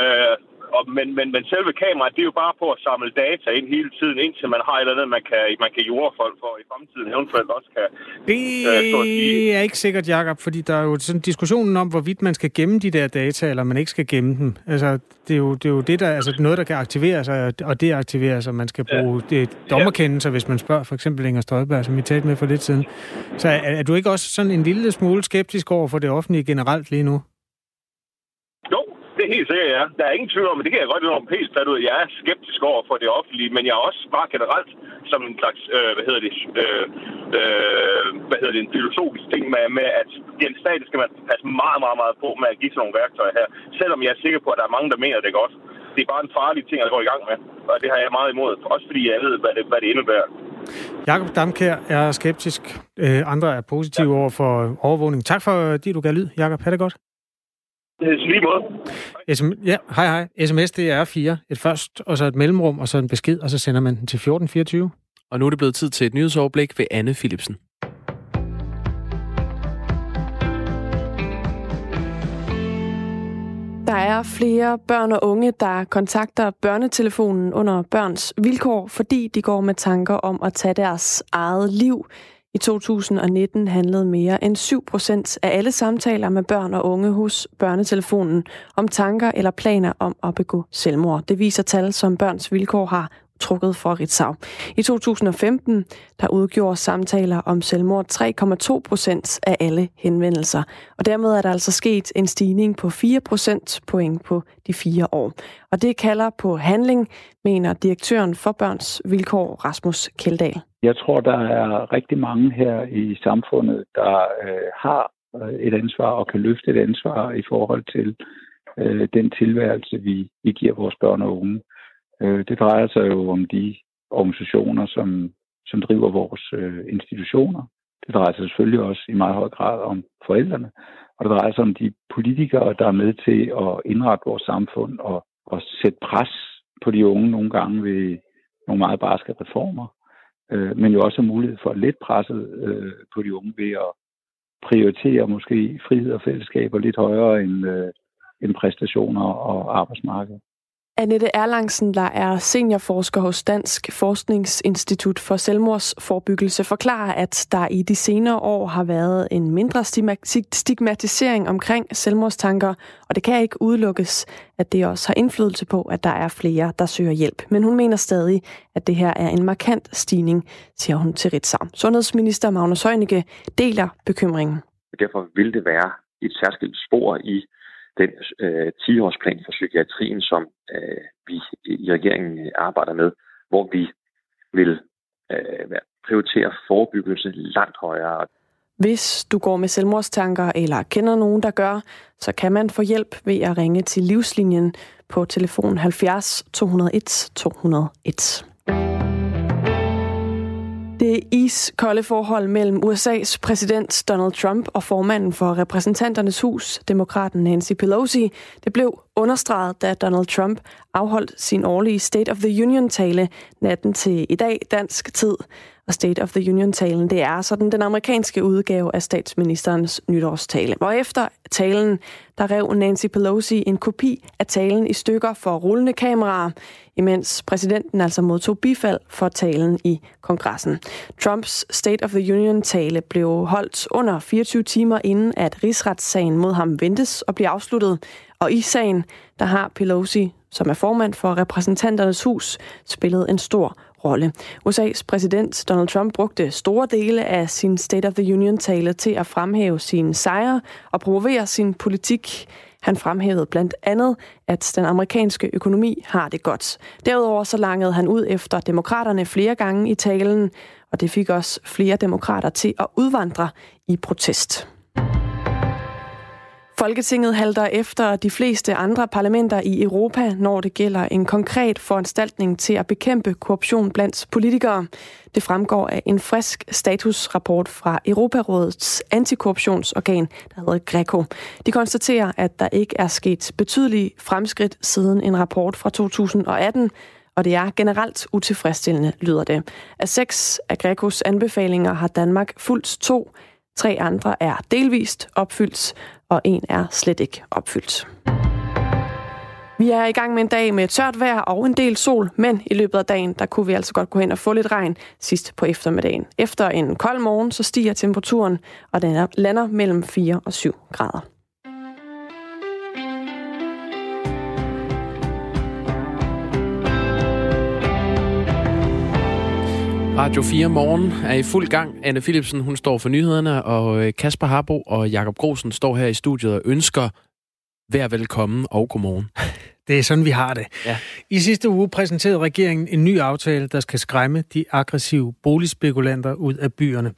[SPEAKER 7] Øh, og, men, men, men selve kameraet, det er jo bare på at samle data ind hele tiden, indtil man har et eller andet, man kan, man kan jorde folk for i fremtiden eventuelt også kan...
[SPEAKER 2] Det øh, er ikke sikkert, Jacob, fordi der er jo sådan diskussionen om, hvorvidt man skal gemme de der data, eller man ikke skal gemme dem. Altså, det er jo det, er jo det der, altså noget, der kan aktivere sig og deaktivere sig. Man skal bruge ja. det dommerkendelser, hvis man spørger for eksempel Inger Støjberg, som vi talte med for lidt siden. Så er, er du ikke også sådan en lille smule skeptisk over for det offentlige generelt lige nu?
[SPEAKER 7] Det er helt sikkert, ja. Der er ingen tvivl om, men det kan jeg godt om helt fat ud. Jeg er skeptisk over for det offentlige, men jeg er også bare generelt som en slags, øh, hvad hedder det, øh, øh, hvad hedder det, en filosofisk ting med, med at den stat skal man passe meget, meget, meget på med at give sådan nogle værktøjer her. Selvom jeg er sikker på, at der er mange, der mener det godt. Det er bare en farlig ting at gå i gang med, og det har jeg meget imod. Også fordi jeg ved, hvad det, hvad det indebærer.
[SPEAKER 2] Jakob Damkær er skeptisk. Øh, andre er positive ja. over for overvågning. Tak for, at du gav lyd, Jakob. Ha' det godt.
[SPEAKER 7] Lige måde.
[SPEAKER 2] SM, ja, hej hej. SMS, det er fire. Et først, og så et mellemrum, og så en besked, og så sender man den til 1424.
[SPEAKER 1] Og nu er det blevet tid til et nyhedsoverblik ved Anne Philipsen.
[SPEAKER 8] Der er flere børn og unge, der kontakter børnetelefonen under børns vilkår, fordi de går med tanker om at tage deres eget liv. I 2019 handlede mere end 7 procent af alle samtaler med børn og unge hos børnetelefonen om tanker eller planer om at begå selvmord. Det viser tal, som Børns Vilkår har trukket for Ritzau. I 2015 der udgjorde samtaler om selvmord 3,2 procent af alle henvendelser. Og dermed er der altså sket en stigning på 4 procent point på de fire år. Og det kalder på handling, mener direktøren for Børns Vilkår, Rasmus Keldahl.
[SPEAKER 9] Jeg tror, der er rigtig mange her i samfundet, der øh, har øh, et ansvar og kan løfte et ansvar i forhold til øh, den tilværelse, vi, vi giver vores børn og unge. Øh, det drejer sig jo om de organisationer, som, som driver vores øh, institutioner. Det drejer sig selvfølgelig også i meget høj grad om forældrene. Og det drejer sig om de politikere, der er med til at indrette vores samfund og, og sætte pres på de unge nogle gange ved nogle meget barske reformer. Øh, men jo også mulighed for at let presset øh, på de unge ved at prioritere måske frihed og fællesskaber lidt højere end, øh, end præstationer og arbejdsmarked.
[SPEAKER 8] Annette Erlangsen, der er seniorforsker hos Dansk Forskningsinstitut for Selvmordsforbyggelse, forklarer, at der i de senere år har været en mindre stigmatisering omkring selvmordstanker, og det kan ikke udelukkes, at det også har indflydelse på, at der er flere, der søger hjælp. Men hun mener stadig, at det her er en markant stigning, siger hun til Ritzau. Sundhedsminister Magnus Heunicke deler bekymringen.
[SPEAKER 10] Derfor vil det være et særskilt spor i den øh, 10-årsplan for psykiatrien, som øh, vi i regeringen øh, arbejder med, hvor vi vil øh, prioritere forebyggelse langt højere.
[SPEAKER 8] Hvis du går med selvmordstanker eller kender nogen, der gør, så kan man få hjælp ved at ringe til livslinjen på telefon 70 201 201. Iskolde forhold mellem USA's præsident Donald Trump og formanden for repræsentanternes hus, demokraten Nancy Pelosi, det blev understreget, da Donald Trump afholdt sin årlige State of the Union-tale natten til i dag dansk tid. Og State of the Union-talen, det er sådan den amerikanske udgave af statsministerens nytårstale. Og efter talen, der rev Nancy Pelosi en kopi af talen i stykker for rullende kameraer, imens præsidenten altså modtog bifald for talen i kongressen. Trumps State of the Union-tale blev holdt under 24 timer inden, at rigsretssagen mod ham ventes og bliver afsluttet. Og i sagen, der har Pelosi, som er formand for repræsentanternes hus, spillet en stor rolle. USA's præsident Donald Trump brugte store dele af sin State of the Union-tale til at fremhæve sine sejre og promovere sin politik. Han fremhævede blandt andet, at den amerikanske økonomi har det godt. Derudover så langede han ud efter demokraterne flere gange i talen, og det fik også flere demokrater til at udvandre i protest. Folketinget halter efter de fleste andre parlamenter i Europa, når det gælder en konkret foranstaltning til at bekæmpe korruption blandt politikere. Det fremgår af en frisk statusrapport fra Europarådets antikorruptionsorgan, der hedder Greco. De konstaterer, at der ikke er sket betydelige fremskridt siden en rapport fra 2018, og det er generelt utilfredsstillende, lyder det. Af seks af Grecos anbefalinger har Danmark fuldt to, tre andre er delvist opfyldt, og en er slet ikke opfyldt. Vi er i gang med en dag med tørt vejr og en del sol, men i løbet af dagen, der kunne vi altså godt gå hen og få lidt regn sidst på eftermiddagen. Efter en kold morgen, så stiger temperaturen, og den lander mellem 4 og 7 grader.
[SPEAKER 1] Radio 4 Morgen er i fuld gang. Anne Philipsen, hun står for nyhederne, og øh, Kasper Harbo og Jakob Grosen står her i studiet og ønsker vær velkommen og godmorgen.
[SPEAKER 2] Det er sådan, vi har det. Ja. I sidste uge præsenterede regeringen en ny aftale, der skal skræmme de aggressive boligspekulanter ud af byerne.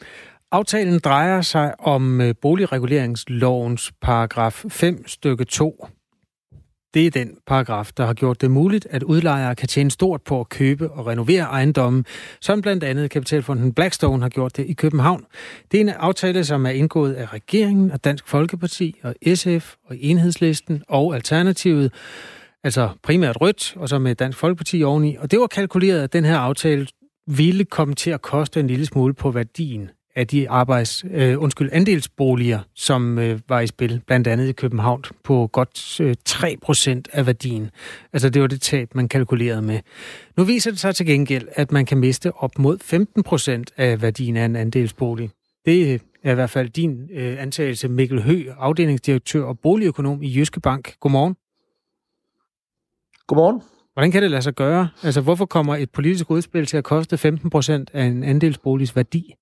[SPEAKER 2] Aftalen drejer sig om øh, boligreguleringslovens paragraf 5 stykke 2, det er den paragraf, der har gjort det muligt, at udlejere kan tjene stort på at købe og renovere ejendommen, som blandt andet Kapitalfonden Blackstone har gjort det i København. Det er en aftale, som er indgået af regeringen og Dansk Folkeparti og SF og Enhedslisten og Alternativet, altså primært rødt, og så med Dansk Folkeparti oveni. Og det var kalkuleret, at den her aftale ville komme til at koste en lille smule på værdien af de arbejds, øh, undskyld, andelsboliger, som øh, var i spil, blandt andet i København, på godt øh, 3 procent af værdien. Altså det var det tab, man kalkulerede med. Nu viser det sig til gengæld, at man kan miste op mod 15 procent af værdien af en andelsbolig. Det er i hvert fald din øh, antagelse, Mikkel Hø, afdelingsdirektør og boligøkonom i Jyske Bank. Godmorgen.
[SPEAKER 11] Godmorgen.
[SPEAKER 2] Hvordan kan det lade sig gøre? Altså, hvorfor kommer et politisk udspil til at koste 15 procent af en andelsboligs værdi?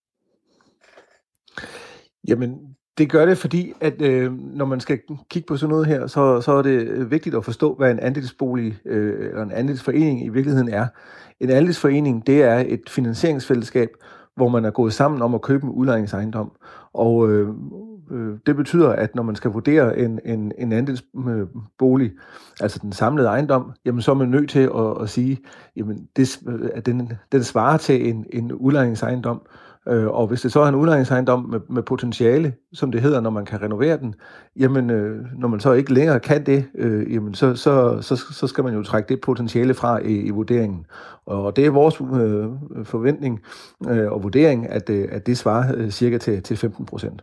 [SPEAKER 11] Jamen, det gør det, fordi at øh, når man skal kigge på sådan noget her, så, så er det øh, vigtigt at forstå, hvad en andelsbolig øh, eller en andelsforening i virkeligheden er. En andelsforening, det er et finansieringsfællesskab, hvor man er gået sammen om at købe en udlejningsejendom. Og øh, øh, det betyder, at når man skal vurdere en, en, en andelsbolig, altså den samlede ejendom, jamen så er man nødt til at, at sige, jamen det, øh, at den, den svarer til en, en udlejningsejendom, Øh, Øh, og hvis det så er en udlejningsejendom med, med potentiale, som det hedder, når man kan renovere den, jamen øh, når man så ikke længere kan det, øh, jamen så, så, så, så skal man jo trække det potentiale fra i, i vurderingen. Og det er vores øh, forventning øh, og vurdering, at, øh, at det svarer øh, cirka til, til 15 procent.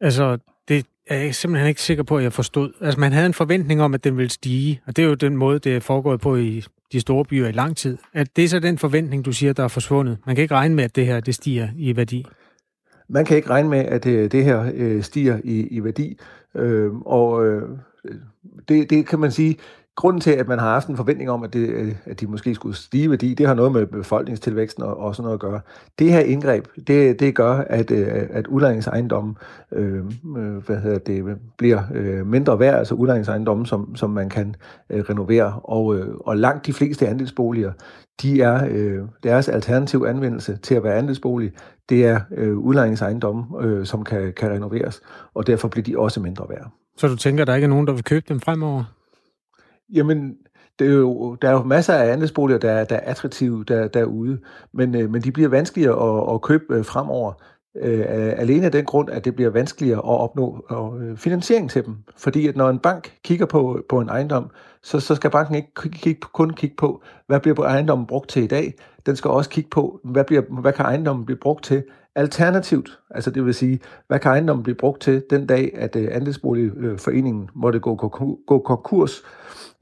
[SPEAKER 2] Altså, det er jeg simpelthen ikke sikker på, at jeg forstod. Altså, man havde en forventning om, at den ville stige, og det er jo den måde, det er foregået på i de store byer i lang tid. At det er så den forventning, du siger, der er forsvundet. Man kan ikke regne med, at det her det stiger i værdi.
[SPEAKER 11] Man kan ikke regne med, at det, det her øh, stiger i, i værdi. Øh, og øh, det, det kan man sige, grunden til, at man har haft en forventning om, at, det, øh, at de måske skulle stige værdi, det har noget med befolkningstilvæksten og, og sådan noget at gøre. Det her indgreb, det, det gør, at, øh, at udlejningsejendommen øh, øh, hvad hedder det, bliver mindre værd, altså udlejningsejendommen, som, som man kan øh, renovere. Og, øh, og langt de fleste andelsboliger, de er øh, deres alternativ anvendelse til at være andelsbolig, det er øh, udlejningsejendomme, øh, som kan, kan renoveres, og derfor bliver de også mindre værd.
[SPEAKER 2] Så du tænker, der ikke er nogen, der vil købe dem fremover?
[SPEAKER 11] Jamen, det er jo, der er jo masser af andelsboliger, der, der er attraktive der, derude, men, øh, men de bliver vanskeligere at, at købe øh, fremover. øh, alene af den grund, at det bliver vanskeligere at opnå øh, finansiering til dem. Fordi at når en bank kigger på, på en ejendom, så, så skal banken ikke kigge, kun kigge på, hvad bliver ejendommen brugt til i dag. Den skal også kigge på, hvad, bliver, hvad kan ejendommen blive brugt til alternativt. Altså det vil sige, hvad kan ejendommen blive brugt til den dag, at øh, andelsboligforeningen måtte gå, gå, gå konkurs.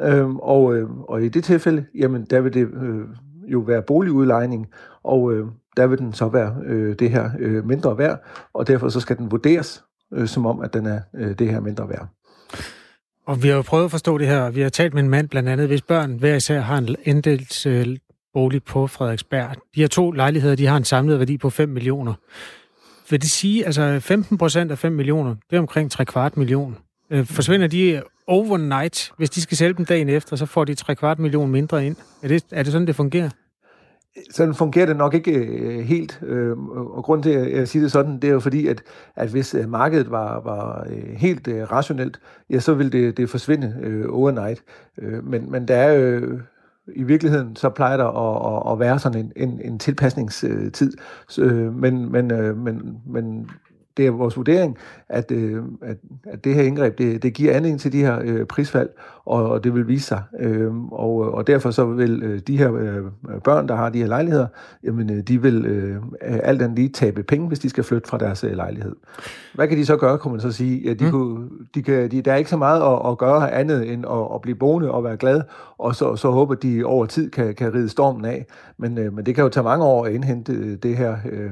[SPEAKER 11] Øhm, og, øh, og i det tilfælde, jamen der vil det øh, jo være boligudlejning, og øh, der vil den så være øh, det her øh, mindre værd, og derfor så skal den vurderes øh, som om, at den er øh, det her mindre værd.
[SPEAKER 2] Og vi har jo prøvet at forstå det her. Vi har talt med en mand blandt andet, hvis børn hver især har en andels øh, bolig på Frederiksberg. De her to lejligheder, de har en samlet værdi på 5 millioner. Vil det sige, altså 15 procent af 5 millioner, det er omkring 3 kvart million. Øh, forsvinder de overnight, hvis de skal sælge dem dagen efter, så får de 3 kvart million mindre ind. Er det, er det sådan, det fungerer?
[SPEAKER 11] sådan fungerer det nok ikke øh, helt, øh, og grund til, at jeg siger det sådan, det er jo fordi, at, at hvis øh, markedet var, var øh, helt øh, rationelt, ja, så ville det, det forsvinde øh, overnight. Øh, men, men der er jo, i virkeligheden, så plejer der at, at, at være sådan en, en, en tilpasningstid, øh, men, men, øh, men, men det er vores vurdering, at, øh, at, at det her indgreb, det, det giver anledning til de her øh, prisfald, og, og det vil vise sig. Øh, og, og derfor så vil øh, de her øh, børn, der har de her lejligheder, jamen, øh, de vil øh, alt andet lige tabe penge, hvis de skal flytte fra deres øh, lejlighed. Hvad kan de så gøre, kunne man så sige? Ja, de mm. kunne, de kan, de, der er ikke så meget at, at gøre andet end at, at blive boende og være glad, og så, så håber de over tid kan, kan ride stormen af. Men, øh, men det kan jo tage mange år at indhente øh, det her øh,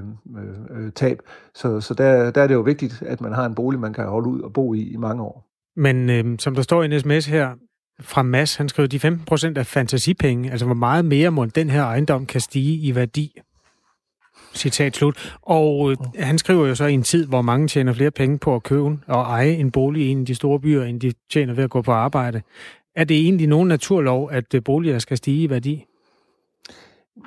[SPEAKER 11] øh, tab. Så, så der, der er det jo vigtigt, at man har en bolig, man kan holde ud og bo i i mange år.
[SPEAKER 2] Men øh, som der står i en sms her fra Mads, han skriver, de 15 procent af fantasipenge, altså hvor meget mere må den her ejendom kan stige i værdi? Citat slut. Og øh, han skriver jo så i en tid, hvor mange tjener flere penge på at købe og eje en bolig i en af de store byer, end de tjener ved at gå på arbejde. Er det egentlig nogen naturlov, at øh, boliger skal stige i værdi?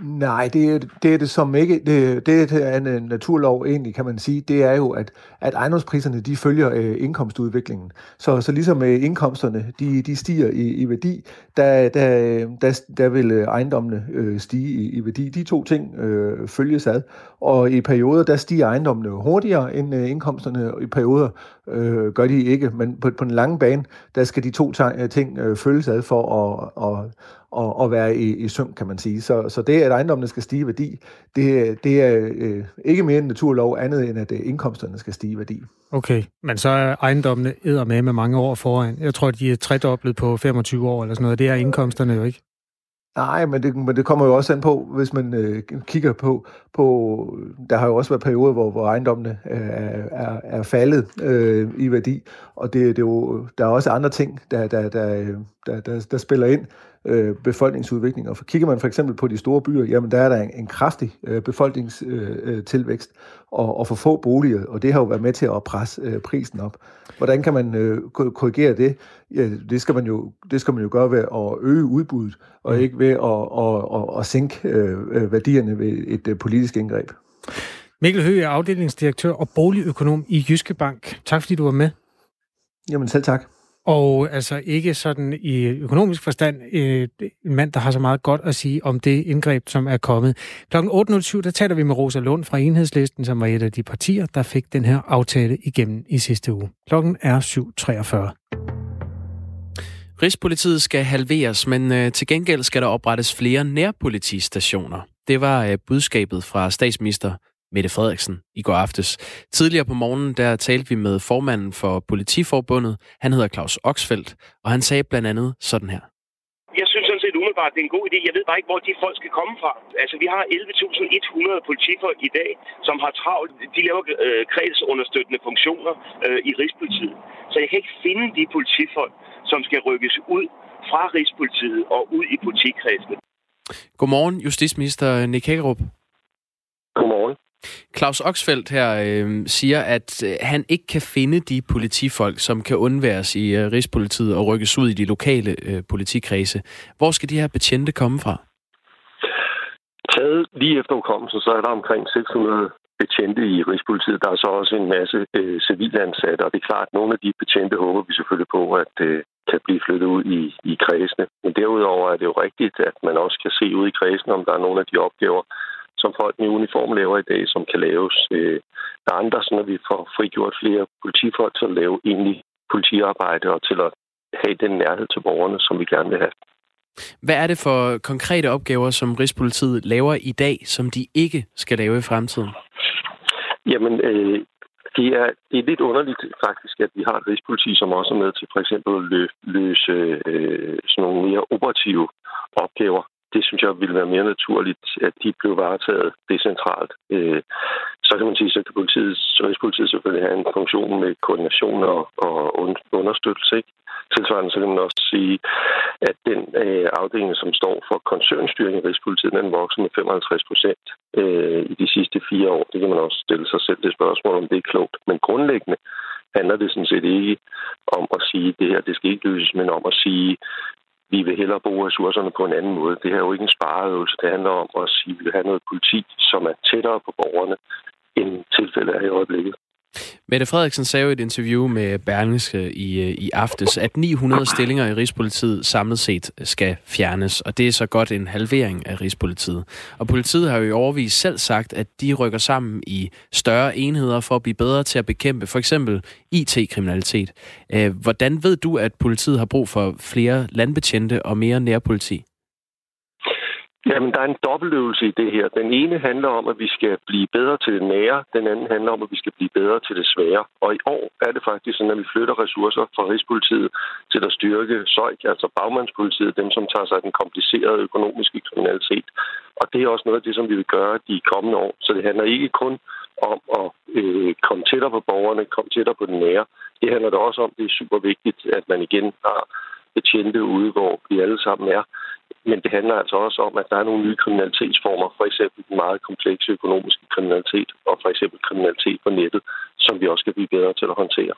[SPEAKER 11] Nej, det er, det er det som ikke. Det, det er øh, en øh, naturlov egentlig, kan man sige. Det er jo, at, at ejendomspriserne de følger øh, indkomstudviklingen. Så, så ligesom øh, indkomsterne de, de stiger i, i værdi, der, der, der, der vil øh, ejendommene øh, stige i, i værdi. De to ting øh, følges ad. Og i perioder, der stiger ejendommene hurtigere end øh, indkomsterne, og i perioder øh, gør de ikke. Men på, på den lange bane, der skal de to ting øh, følges ad for at, at, at, at være i, i synk, kan man sige. Så, så det, at ejendommene skal stige i værdi, det, det er øh, ikke mere en naturlov andet, end at øh, indkomsterne skal stige i værdi.
[SPEAKER 2] Okay, men så er ejendommene æder med med mange år foran. Jeg tror, de er tredoblet på 25 år eller sådan noget. Det er indkomsterne jo ikke.
[SPEAKER 11] Nej, men det, men det kommer jo også an på, hvis man øh, kigger på, på, der har jo også været perioder, hvor, hvor ejendommene øh, er, er faldet øh, i værdi, og det, det er jo, der er også andre ting, der, der, der, der, der, der spiller ind øh, befolkningsudvikling. Og kigger man for eksempel på de store byer, jamen der er der en, en kraftig øh, befolkningstilvækst øh, og, og for få boliger, og det har jo været med til at presse øh, prisen op. Hvordan kan man øh, korrigere det? Ja, det skal man jo det skal man jo gøre ved at øge udbuddet, og mm. ikke ved at, at, at, at sænke øh, værdierne ved et øh, politisk indgreb.
[SPEAKER 2] Mikkel Høgh er afdelingsdirektør og boligøkonom i Jyske Bank. Tak fordi du var med.
[SPEAKER 11] Jamen selv tak.
[SPEAKER 2] Og altså ikke sådan i økonomisk forstand øh, en mand, der har så meget godt at sige om det indgreb, som er kommet. Klokken 8.07, der taler vi med Rosa Lund fra Enhedslisten, som var et af de partier, der fik den her aftale igennem i sidste uge. Klokken er 7.43.
[SPEAKER 1] Rigspolitiet skal halveres, men øh, til gengæld skal der oprettes flere nærpolitistationer. Det var øh, budskabet fra statsminister Mette Frederiksen i går aftes. Tidligere på morgenen, der talte vi med formanden for Politiforbundet. Han hedder Claus Oxfeldt, og han sagde blandt andet sådan her.
[SPEAKER 12] Jeg synes sådan set umiddelbart, det er en god idé. Jeg ved bare ikke, hvor de folk skal komme fra. Altså, vi har 11.100 politifolk i dag, som har travlt. De laver øh, kredsunderstøttende funktioner øh, i Rigspolitiet. Så jeg kan ikke finde de politifolk, som skal rykkes ud fra Rigspolitiet og ud i politikredsene.
[SPEAKER 1] Godmorgen, Justitsminister Nick Hækkerup.
[SPEAKER 13] Godmorgen.
[SPEAKER 1] Claus Oxfeldt her øh, siger, at øh, han ikke kan finde de politifolk, som kan undværes i øh, Rigspolitiet og rykkes ud i de lokale øh, politikredse. Hvor skal de her betjente komme fra?
[SPEAKER 13] Taget lige efter hukommelsen, så er der omkring 600 betjente i Rigspolitiet. Der er så også en masse øh, civilansatte, og det er klart, at nogle af de betjente håber vi selvfølgelig på, at øh, kan blive flyttet ud i, i kredsene. Men derudover er det jo rigtigt, at man også kan se ud i kredsene, om der er nogle af de opgaver, som folk i uniform laver i dag, som kan laves øh, andre, så vi får frigjort flere politifolk til at lave egentlig politiarbejde og til at have den nærhed til borgerne, som vi gerne vil have.
[SPEAKER 1] Hvad er det for konkrete opgaver, som Rigspolitiet laver i dag, som de ikke skal lave i fremtiden?
[SPEAKER 13] Jamen, øh, det, er, det er lidt underligt faktisk, at vi har et rigspoliti, som også er med til for eksempel at lø, løse øh, sådan nogle mere operative opgaver det synes jeg ville være mere naturligt, at de blev varetaget decentralt. Øh, så kan man sige, så kan politiet, Rigspolitiet selvfølgelig have en funktion med koordination og, og understøttelse. Ikke? Tilsvarende så kan man også sige, at den øh, afdeling, som står for koncernstyring i Rigspolitiet, den vokser med 55 procent øh, i de sidste fire år. Det kan man også stille sig selv det spørgsmål, om det er klogt. Men grundlæggende handler det sådan set ikke om at sige, at det her det skal ikke løses, men om at sige, vi vil hellere bruge ressourcerne på en anden måde. Det her er jo ikke en spareøvelse. Det handler om at sige, at vi vil have noget politi, som er tættere på borgerne, end tilfældet er i øjeblikket.
[SPEAKER 1] Mette Frederiksen sagde jo i et interview med Berlingske i, øh, i aftes, at 900 stillinger i Rigspolitiet samlet set skal fjernes, og det er så godt en halvering af Rigspolitiet. Og politiet har jo i overvis selv sagt, at de rykker sammen i større enheder for at blive bedre til at bekæmpe for eksempel IT-kriminalitet. Øh, hvordan ved du, at politiet har brug for flere landbetjente og mere nærpoliti?
[SPEAKER 13] Jamen, der er en dobbeltøvelse i det her. Den ene handler om, at vi skal blive bedre til det nære. Den anden handler om, at vi skal blive bedre til det svære. Og i år er det faktisk sådan, at vi flytter ressourcer fra Rigspolitiet til at styrke SØJK, altså bagmandspolitiet, dem som tager sig af den komplicerede økonomiske kriminalitet. Og det er også noget af det, som vi vil gøre de kommende år. Så det handler ikke kun om at øh, komme tættere på borgerne, komme tættere på den nære. Det handler det også om, det er super vigtigt, at man igen har betjente ude, hvor vi alle sammen er men det handler altså også om, at der er nogle nye kriminalitetsformer, for eksempel den meget komplekse økonomiske kriminalitet, og for eksempel kriminalitet på nettet, som vi også skal blive bedre til at håndtere.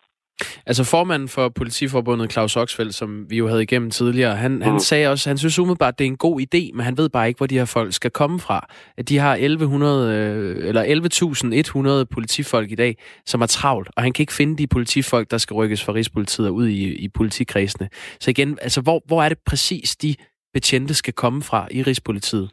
[SPEAKER 1] Altså formanden for politiforbundet, Claus Oxfeldt, som vi jo havde igennem tidligere, han, mm. han sagde også, han synes umiddelbart, at det er en god idé, men han ved bare ikke, hvor de her folk skal komme fra. At de har 1100, øh, eller 11.100 politifolk i dag, som er travlt, og han kan ikke finde de politifolk, der skal rykkes fra Rigspolitiet ud i, i politikredsene. Så igen, altså hvor, hvor er det præcis, de betjente skal komme fra i Rigspolitiet?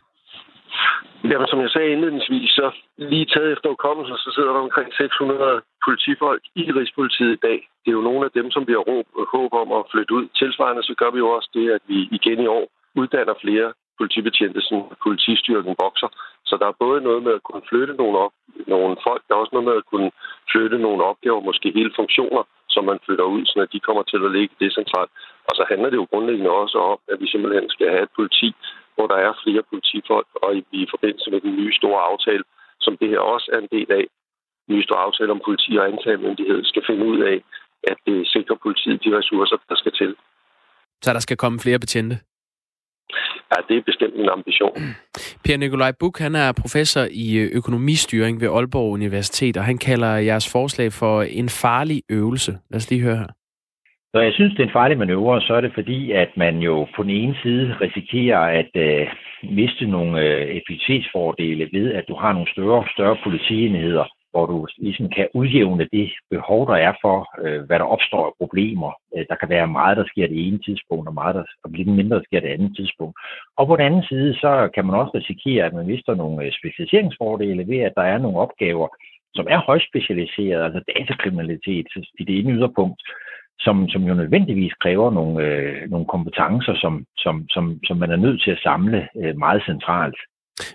[SPEAKER 13] Jamen, som jeg sagde indledningsvis, så lige taget efter hukommelsen, så sidder der omkring 600 politifolk i Rigspolitiet i dag. Det er jo nogle af dem, som vi har råb, håb om at flytte ud. Tilsvarende så gør vi jo også det, at vi igen i år uddanner flere politibetjente, som politistyrken vokser. Så der er både noget med at kunne flytte nogle, op, nogle folk, der er også noget med at kunne flytte nogle opgaver, måske hele funktioner, som man flytter ud, så de kommer til at ligge decentralt. Og så handler det jo grundlæggende også om, at vi simpelthen skal have et politi, hvor der er flere politifolk, og i forbindelse med den nye store aftale, som det her også er en del af, nye store aftale om politi og anklagemyndighed, skal finde ud af, at det sikrer politiet de ressourcer, der skal til.
[SPEAKER 1] Så der skal komme flere betjente?
[SPEAKER 13] Ja, det er bestemt en ambition.
[SPEAKER 1] Per Nikolaj Buk, han er professor i øh, økonomistyring ved Aalborg Universitet, og han kalder jeres forslag for en farlig øvelse. Lad os lige høre her.
[SPEAKER 14] Når jeg synes, det er en farlig manøvre, så er det fordi, at man jo på den ene side risikerer at øh, miste nogle øh, effektivitetsfordele ved, at du har nogle større, større politienheder, hvor du ligesom kan udjævne det behov, der er for, øh, hvad der opstår af problemer. Øh, der kan være meget, der sker det ene tidspunkt, og meget, der, og lidt mindre, der sker det andet tidspunkt. Og på den anden side, så kan man også risikere, at man mister nogle øh, specialiseringsfordele ved, at der er nogle opgaver, som er højspecialiserede, altså datakriminalitet i det ene yderpunkt, som, som jo nødvendigvis kræver nogle, øh, nogle kompetencer, som, som, som, som man er nødt til at samle øh, meget centralt.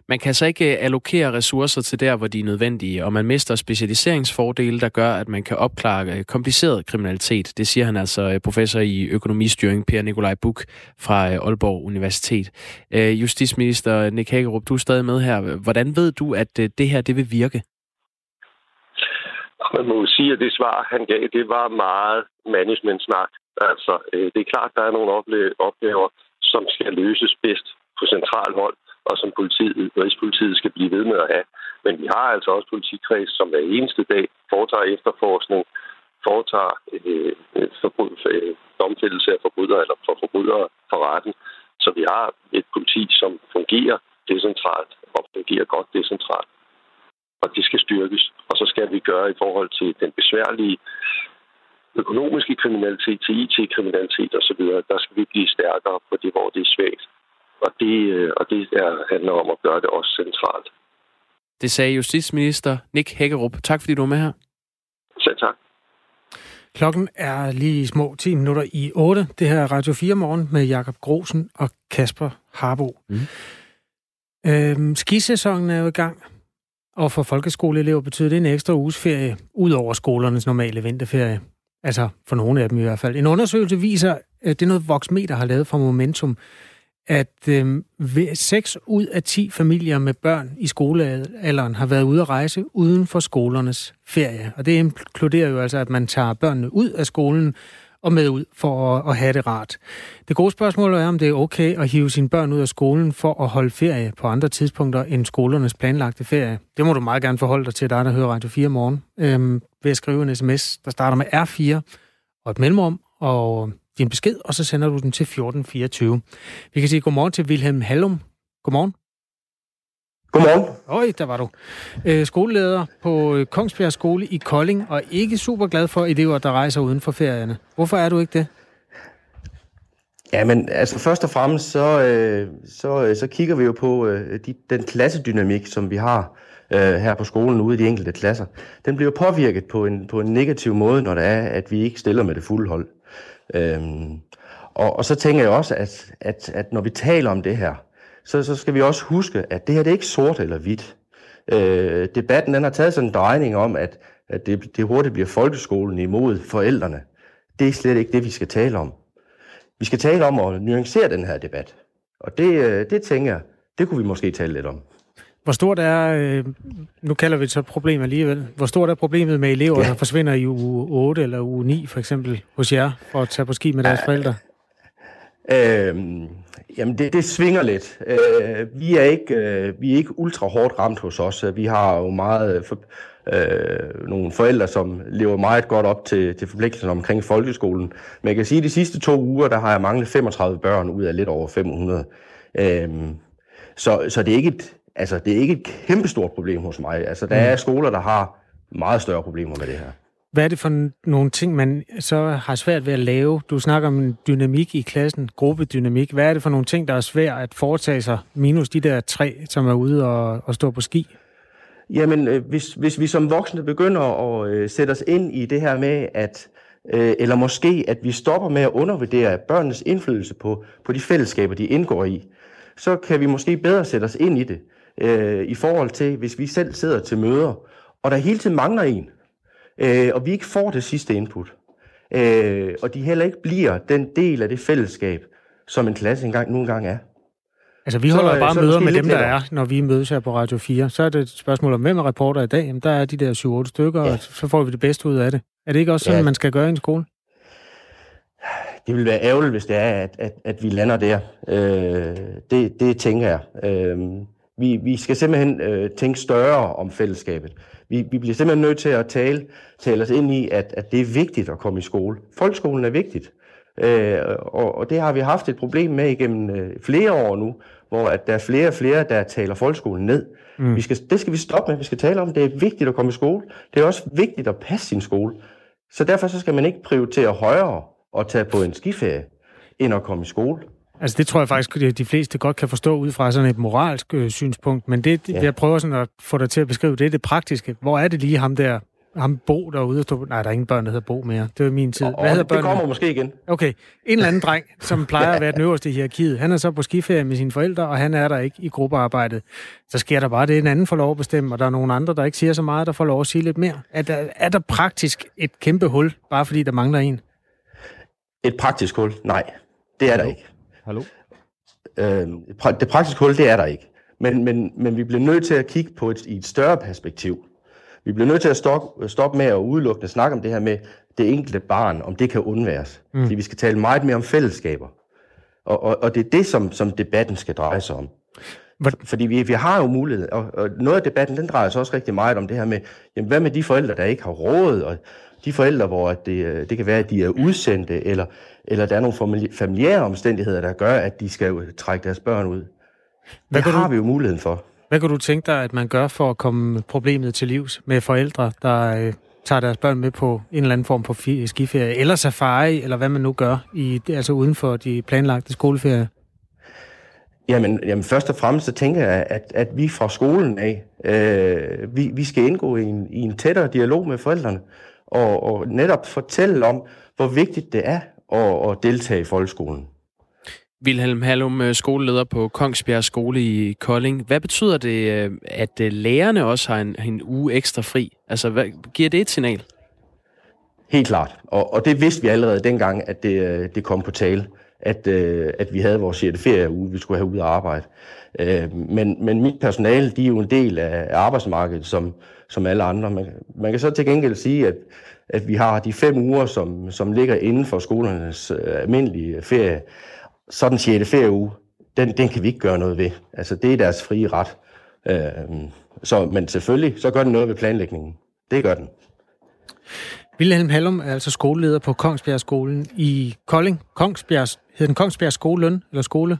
[SPEAKER 1] Man kan så ikke øh, allokere ressourcer til der, hvor de er nødvendige, og man mister specialiseringsfordele, der gør, at man kan opklare øh, kompliceret kriminalitet. Det siger han altså øh, professor i økonomistyring, Per Nikolaj Buk fra Aalborg Universitet. Justitsminister Nick Hagerup, du er stadig med her. Hvordan ved du, at det her det vil virke?
[SPEAKER 13] Man må jo sige, at det svar, han gav, det var meget management-snak. Altså, øh, det er klart, der er nogle opgaver, som skal løses bedst på central hold og som politiet, Rigspolitiet skal blive ved med at have. Men vi har altså også politikreds, som hver eneste dag foretager efterforskning, foretager øh, øh forbrud, øh, domfældelse af forbrydere eller for forbrydere for retten. Så vi har et politi, som fungerer decentralt og fungerer godt decentralt. Og det skal styrkes. Og så skal vi gøre i forhold til den besværlige økonomiske kriminalitet, til IT-kriminalitet osv., der skal vi blive stærkere på det, hvor det er svagt. Og det, øh, og det er, handler om at gøre det også centralt.
[SPEAKER 1] Det sagde justitsminister Nick Hækkerup. Tak fordi du var med her.
[SPEAKER 13] Selv tak.
[SPEAKER 2] Klokken er lige små 10 minutter i 8. Det her er Radio 4 morgen med Jakob Grosen og Kasper Harbo. Mm. Øhm, skisæsonen er jo i gang, og for folkeskoleelever betyder det en ekstra uges ferie, ud over skolernes normale vinterferie. Altså for nogle af dem i hvert fald. En undersøgelse viser, at det er noget Voxmeter har lavet fra Momentum, at øh, 6 ud af 10 familier med børn i skolealderen har været ude at rejse uden for skolernes ferie. Og det inkluderer jo altså, at man tager børnene ud af skolen og med ud for at, at have det rart. Det gode spørgsmål er, om det er okay at hive sine børn ud af skolen for at holde ferie på andre tidspunkter end skolernes planlagte ferie. Det må du meget gerne forholde dig til, dig der hører Radio 4 morgen, øhm, ved at skrive en sms, der starter med R4 og et mellemrum, og din besked, og så sender du den til 1424. Vi kan sige godmorgen til Wilhelm Hallum. Godmorgen.
[SPEAKER 15] Godmorgen.
[SPEAKER 2] Øj, der var du. Øh, skoleleder på øh, Kongsbjerg Skole i Kolding, og ikke super glad for elever, der rejser uden for ferierne. Hvorfor er du ikke det?
[SPEAKER 15] Jamen, altså først og fremmest, så, øh, så, øh, så kigger vi jo på øh, de, den klassedynamik, som vi har øh, her på skolen ude i de enkelte klasser. Den bliver påvirket på en, på en negativ måde, når det er, at vi ikke stiller med det fulde hold. Øhm, og, og så tænker jeg også, at, at, at når vi taler om det her, så, så skal vi også huske, at det her det er ikke sort eller hvidt. Øh, debatten den har taget sådan en drejning om, at, at det, det hurtigt bliver folkeskolen imod forældrene. Det er slet ikke det, vi skal tale om. Vi skal tale om at nuancere den her debat. Og det, øh, det tænker jeg, det kunne vi måske tale lidt om.
[SPEAKER 2] Hvor stort er, øh, nu kalder vi det så problem alligevel, hvor stort er problemet med elever, ja. der forsvinder i uge 8 eller uge 9 for eksempel hos jer, for at tage på ski med deres forældre?
[SPEAKER 15] Øhm, jamen, det, det svinger lidt. Øh, vi, er ikke, øh, vi er ikke ultra hårdt ramt hos os. Vi har jo meget for, øh, nogle forældre, som lever meget godt op til, til forpligtelserne omkring folkeskolen. Men jeg kan sige, at de sidste to uger, der har jeg manglet 35 børn ud af lidt over 500. Øhm, så, så det er ikke et, altså, det er ikke et kæmpestort problem hos mig. Altså, der er mm. skoler, der har meget større problemer med det her.
[SPEAKER 2] Hvad er det for nogle ting, man så har svært ved at lave? Du snakker om dynamik i klassen, gruppedynamik. Hvad er det for nogle ting, der er svært at foretage sig, minus de der tre, som er ude og, og står på ski?
[SPEAKER 15] Jamen, øh, hvis, hvis vi som voksne begynder at øh, sætte os ind i det her med, at øh, eller måske at vi stopper med at undervurdere børnenes indflydelse på, på de fællesskaber, de indgår i, så kan vi måske bedre sætte os ind i det øh, i forhold til, hvis vi selv sidder til møder, og der hele tiden mangler en, øh, og vi ikke får det sidste input, øh, og de heller ikke bliver den del af det fællesskab, som en klasse engang nogle gange er.
[SPEAKER 2] Altså, vi holder så, bare så møder med dem, der er, når vi mødes her på Radio 4. Så er det et spørgsmål om, hvem er reporter i dag? Jamen, der er de der 7-8 stykker, ja. og så får vi det bedste ud af det. Er det ikke også sådan, ja. man skal gøre i en skole?
[SPEAKER 15] Det vil være ærgerligt, hvis det er, at, at, at vi lander der. Øh, det, det tænker jeg. Øh, vi, vi skal simpelthen øh, tænke større om fællesskabet. Vi, vi bliver simpelthen nødt til at tale, tale os ind i, at, at det er vigtigt at komme i skole. Folkeskolen er vigtigt. Øh, og, og det har vi haft et problem med igennem øh, flere år nu, hvor at der er flere og flere, der taler folkeskolen ned. Mm. Vi skal, det skal vi stoppe med. Vi skal tale om, det er vigtigt at komme i skole. Det er også vigtigt at passe sin skole. Så derfor så skal man ikke prioritere højere at tage på en skiferie, end at komme i skole.
[SPEAKER 2] Altså det tror jeg faktisk, at de fleste godt kan forstå ud fra sådan et moralsk øh, synspunkt, men det, ja. jeg prøver sådan at få dig til at beskrive, det er det praktiske. Hvor er det lige ham der, ham Bo derude og stå Nej, der er ingen børn, der hedder Bo mere. Det var min tid.
[SPEAKER 15] Hvad hedder børnene? Det kommer måske igen.
[SPEAKER 2] Okay. En eller anden dreng, som plejer at være den øverste i hierarkiet. Han er så på skiferie med sine forældre, og han er der ikke i gruppearbejdet. Så sker der bare det, en anden får lov at bestemme, og der er nogle andre, der ikke siger så meget, der får lov at sige lidt mere. Er der, er der praktisk et kæmpe hul, bare fordi der mangler en?
[SPEAKER 15] Et praktisk hul? Nej, det er der ikke.
[SPEAKER 2] Hallo?
[SPEAKER 15] Øh, det praktiske hul, det er der ikke. Men, men, men vi bliver nødt til at kigge på et, i et større perspektiv. Vi bliver nødt til at stoppe, stoppe med at udelukkende snakke om det her med det enkelte barn, om det kan undværes. Mm. Fordi vi skal tale meget mere om fællesskaber. Og, og, og det er det, som, som debatten skal dreje sig om. Hvad? Fordi vi, vi har jo mulighed, og, og noget af debatten, den drejer sig også rigtig meget om det her med, jamen, hvad med de forældre, der ikke har råd, og de forældre, hvor det, øh, det kan være, at de er udsendte, eller, eller der er nogle familiære omstændigheder, der gør, at de skal trække deres børn ud. Hvad det har du, vi jo muligheden for.
[SPEAKER 2] Hvad kan du tænke dig, at man gør for at komme problemet til livs med forældre, der øh, tager deres børn med på en eller anden form for skiferie, eller safari, eller hvad man nu gør, i, altså uden for de planlagte skoleferier?
[SPEAKER 15] Jamen, jamen først og fremmest så tænker jeg, at, at vi fra skolen af, øh, vi, vi skal indgå i en, i en tættere dialog med forældrene, og, og netop fortælle om, hvor vigtigt det er at, at deltage i folkeskolen.
[SPEAKER 1] Wilhelm Hallum, øh, skoleleder på Kongsbjerg Skole i Kolding. Hvad betyder det, øh, at øh, lærerne også har en, en uge ekstra fri? Altså, hvad, giver det et signal?
[SPEAKER 15] Helt klart. Og, og det vidste vi allerede dengang, at det, det kom på tale, at, øh, at vi havde vores 6. ferieuge, vi skulle have ud at arbejde. Øh, men, men mit personale, de er jo en del af arbejdsmarkedet, som, som alle andre. Man, man kan så til gengæld sige, at, at vi har de fem uger, som, som ligger inden for skolernes øh, almindelige ferie, så den 6. ferieuge, den, den kan vi ikke gøre noget ved. Altså, det er deres frie ret. Øh, så, men selvfølgelig, så gør den noget ved planlægningen. Det gør den.
[SPEAKER 2] Wilhelm Hallum er altså skoleleder på Kongsbjerg Skolen i Kolding. Kongsbjerg, hedder den Kongsbjerg Skoleløn, eller skole?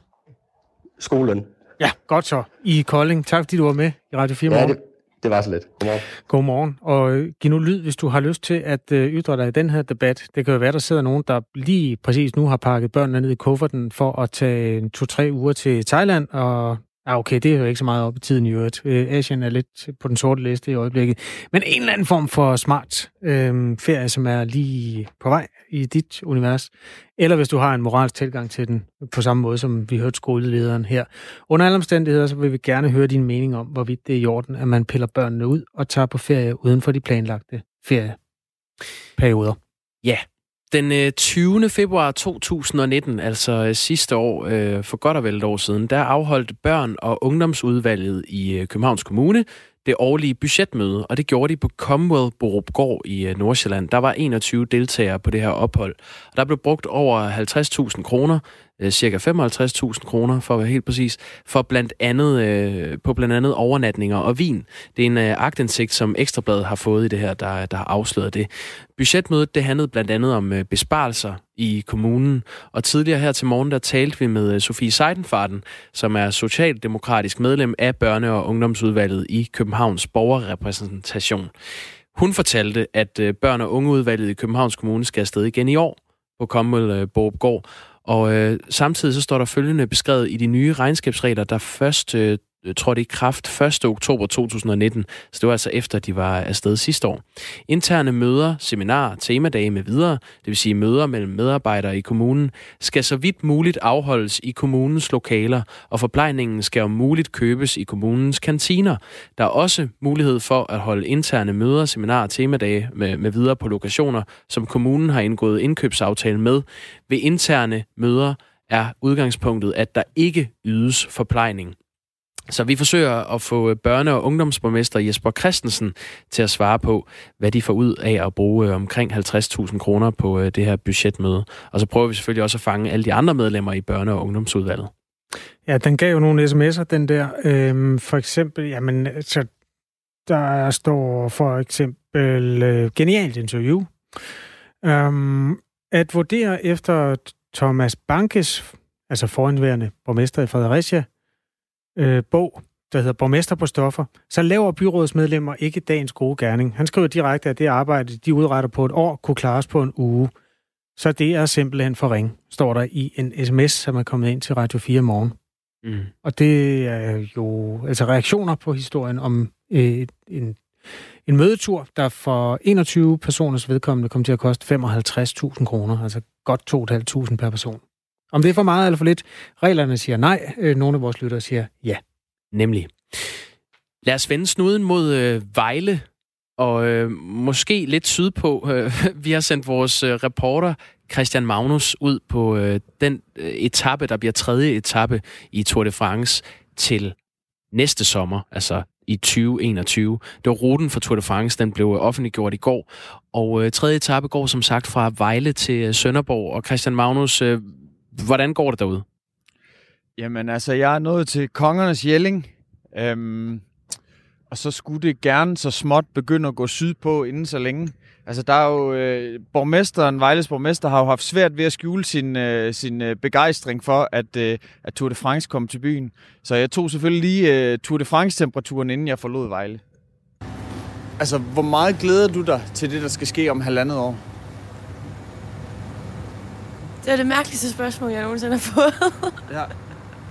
[SPEAKER 15] Skolen.
[SPEAKER 2] Ja, godt så. I Kolding. Tak fordi du var med i Radio 4
[SPEAKER 15] ja, det, det var så lidt. Godmorgen.
[SPEAKER 2] Godmorgen. Og øh, giv nu lyd, hvis du har lyst til at øh, ytre dig i den her debat. Det kan jo være, der sidder nogen, der lige præcis nu har pakket børnene ned i kufferten for at tage to-tre uger til Thailand og Ah, okay, det er jo ikke så meget op i tiden i øvrigt. Øh, Asien er lidt på den sorte liste i øjeblikket. Men en eller anden form for smart øh, ferie, som er lige på vej i dit univers. Eller hvis du har en moralsk tilgang til den, på samme måde som vi hørte skolelederen her. Under alle omstændigheder, så vil vi gerne høre din mening om, hvorvidt det er i orden, at man piller børnene ud og tager på ferie uden for de planlagte ferieperioder.
[SPEAKER 1] Ja, den øh, 20. Februar 2019, altså øh, sidste år, øh, for godt og vel et år siden, der afholdt børn- og ungdomsudvalget i Københavns Kommune det årlige budgetmøde, og det gjorde de på Commonwealth Borupgård i Nordsjælland. Der var 21 deltagere på det her ophold, og der blev brugt over 50.000 kroner øh, cirka 55.000 kroner, for at være helt præcis, for blandt andet, øh, på blandt andet overnatninger og vin. Det er en øh, agtindsigt, som Ekstrabladet har fået i det her, der, der har afsløret det. Budgetmødet det handlede blandt andet om øh, besparelser i kommunen, og tidligere her til morgen, der talte vi med øh, Sofie Seidenfarten, som er socialdemokratisk medlem af børne- og ungdomsudvalget i Københavns borgerrepræsentation. Hun fortalte, at øh, børn- og ungeudvalget i Københavns Kommune skal afsted igen i år på Kommel øh, Borupgård, og øh, samtidig så står der følgende beskrevet i de nye regnskabsregler, der først øh, Øh, trådte i kraft 1. oktober 2019, så det var altså efter, de var afsted sidste år. Interne møder, seminarer, temadage med videre, det vil sige møder mellem medarbejdere i kommunen, skal så vidt muligt afholdes i kommunens lokaler, og forplejningen skal om muligt købes i kommunens kantiner. Der er også mulighed for at holde interne møder, seminarer, temadage med, med videre på lokationer, som kommunen har indgået indkøbsaftale med. Ved interne møder er udgangspunktet, at der ikke ydes forplejning. Så vi forsøger at få øh, børne- og ungdomsborgmester Jesper Christensen til at svare på, hvad de får ud af at bruge øh, omkring 50.000 kroner på øh, det her budgetmøde. Og så prøver vi selvfølgelig også at fange alle de andre medlemmer i børne- og ungdomsudvalget.
[SPEAKER 2] Ja, den gav jo nogle sms'er, den der. Øhm, for eksempel, jamen, så der står for eksempel øh, genialt interview. Øhm, at vurdere efter Thomas Bankes, altså foranværende borgmester i Fredericia, øh, bog, der hedder Borgmester på stoffer, så laver byrådsmedlemmer ikke dagens gode gerning. Han skriver direkte, at det arbejde, de udretter på et år, kunne klares på en uge. Så det er simpelthen for ring, står der i en sms, som er kommet ind til Radio 4 morgen. Mm. Og det er jo altså reaktioner på historien om øh, en, en mødetur, der for 21 personers vedkommende kom til at koste 55.000 kroner, altså godt 2.500 per person. Om det er for meget eller for lidt, reglerne siger nej. Øh, nogle af vores lyttere siger ja.
[SPEAKER 1] Nemlig. Lad os vende snuden mod øh, Vejle, og øh, måske lidt sydpå. Øh, vi har sendt vores øh, reporter Christian Magnus ud på øh, den øh, etape, der bliver tredje etape i Tour de France til næste sommer, altså i 2021. Det var ruten for Tour de France, den blev øh, offentliggjort i går. Og øh, tredje etape går som sagt fra Vejle til øh, Sønderborg. Og Christian Magnus, øh, Hvordan går det derude?
[SPEAKER 4] Jamen altså, jeg er nået til Kongernes Jelling, øhm, og så skulle det gerne så småt begynde at gå sydpå inden så længe. Altså, der er jo øh, borgmesteren, Vejles borgmester, har jo haft svært ved at skjule sin, øh, sin øh, begejstring for, at, øh, at Tour de France kom til byen. Så jeg tog selvfølgelig lige øh, Tour de France-temperaturen, inden jeg forlod Vejle. Altså, hvor meget glæder du dig til det, der skal ske om halvandet år?
[SPEAKER 16] Det er det mærkeligste spørgsmål, jeg nogensinde har fået.
[SPEAKER 4] ja.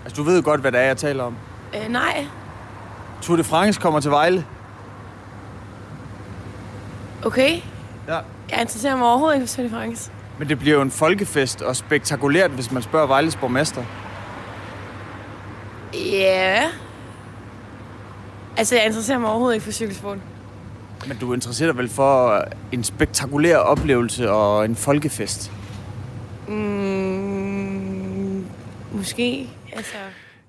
[SPEAKER 4] Altså, du ved jo godt, hvad det er, jeg taler om.
[SPEAKER 16] Øh, nej.
[SPEAKER 4] Tour de France kommer til Vejle.
[SPEAKER 16] Okay.
[SPEAKER 4] Ja.
[SPEAKER 16] Jeg interesserer mig overhovedet ikke for Tour de France.
[SPEAKER 4] Men det bliver jo en folkefest og spektakulært, hvis man spørger Vejles borgmester.
[SPEAKER 16] Ja. Altså, jeg interesserer mig overhovedet ikke for cykelsport.
[SPEAKER 4] Men du interesserer dig vel for en spektakulær oplevelse og en folkefest?
[SPEAKER 16] Mm, måske. Altså...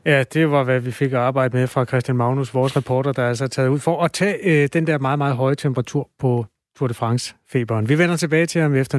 [SPEAKER 2] Ja, det var, hvad vi fik at arbejde med fra Christian Magnus, vores reporter, der altså er altså taget ud for at tage øh, den der meget, meget høje temperatur på Tour de France-feberen. Vi vender tilbage til ham efter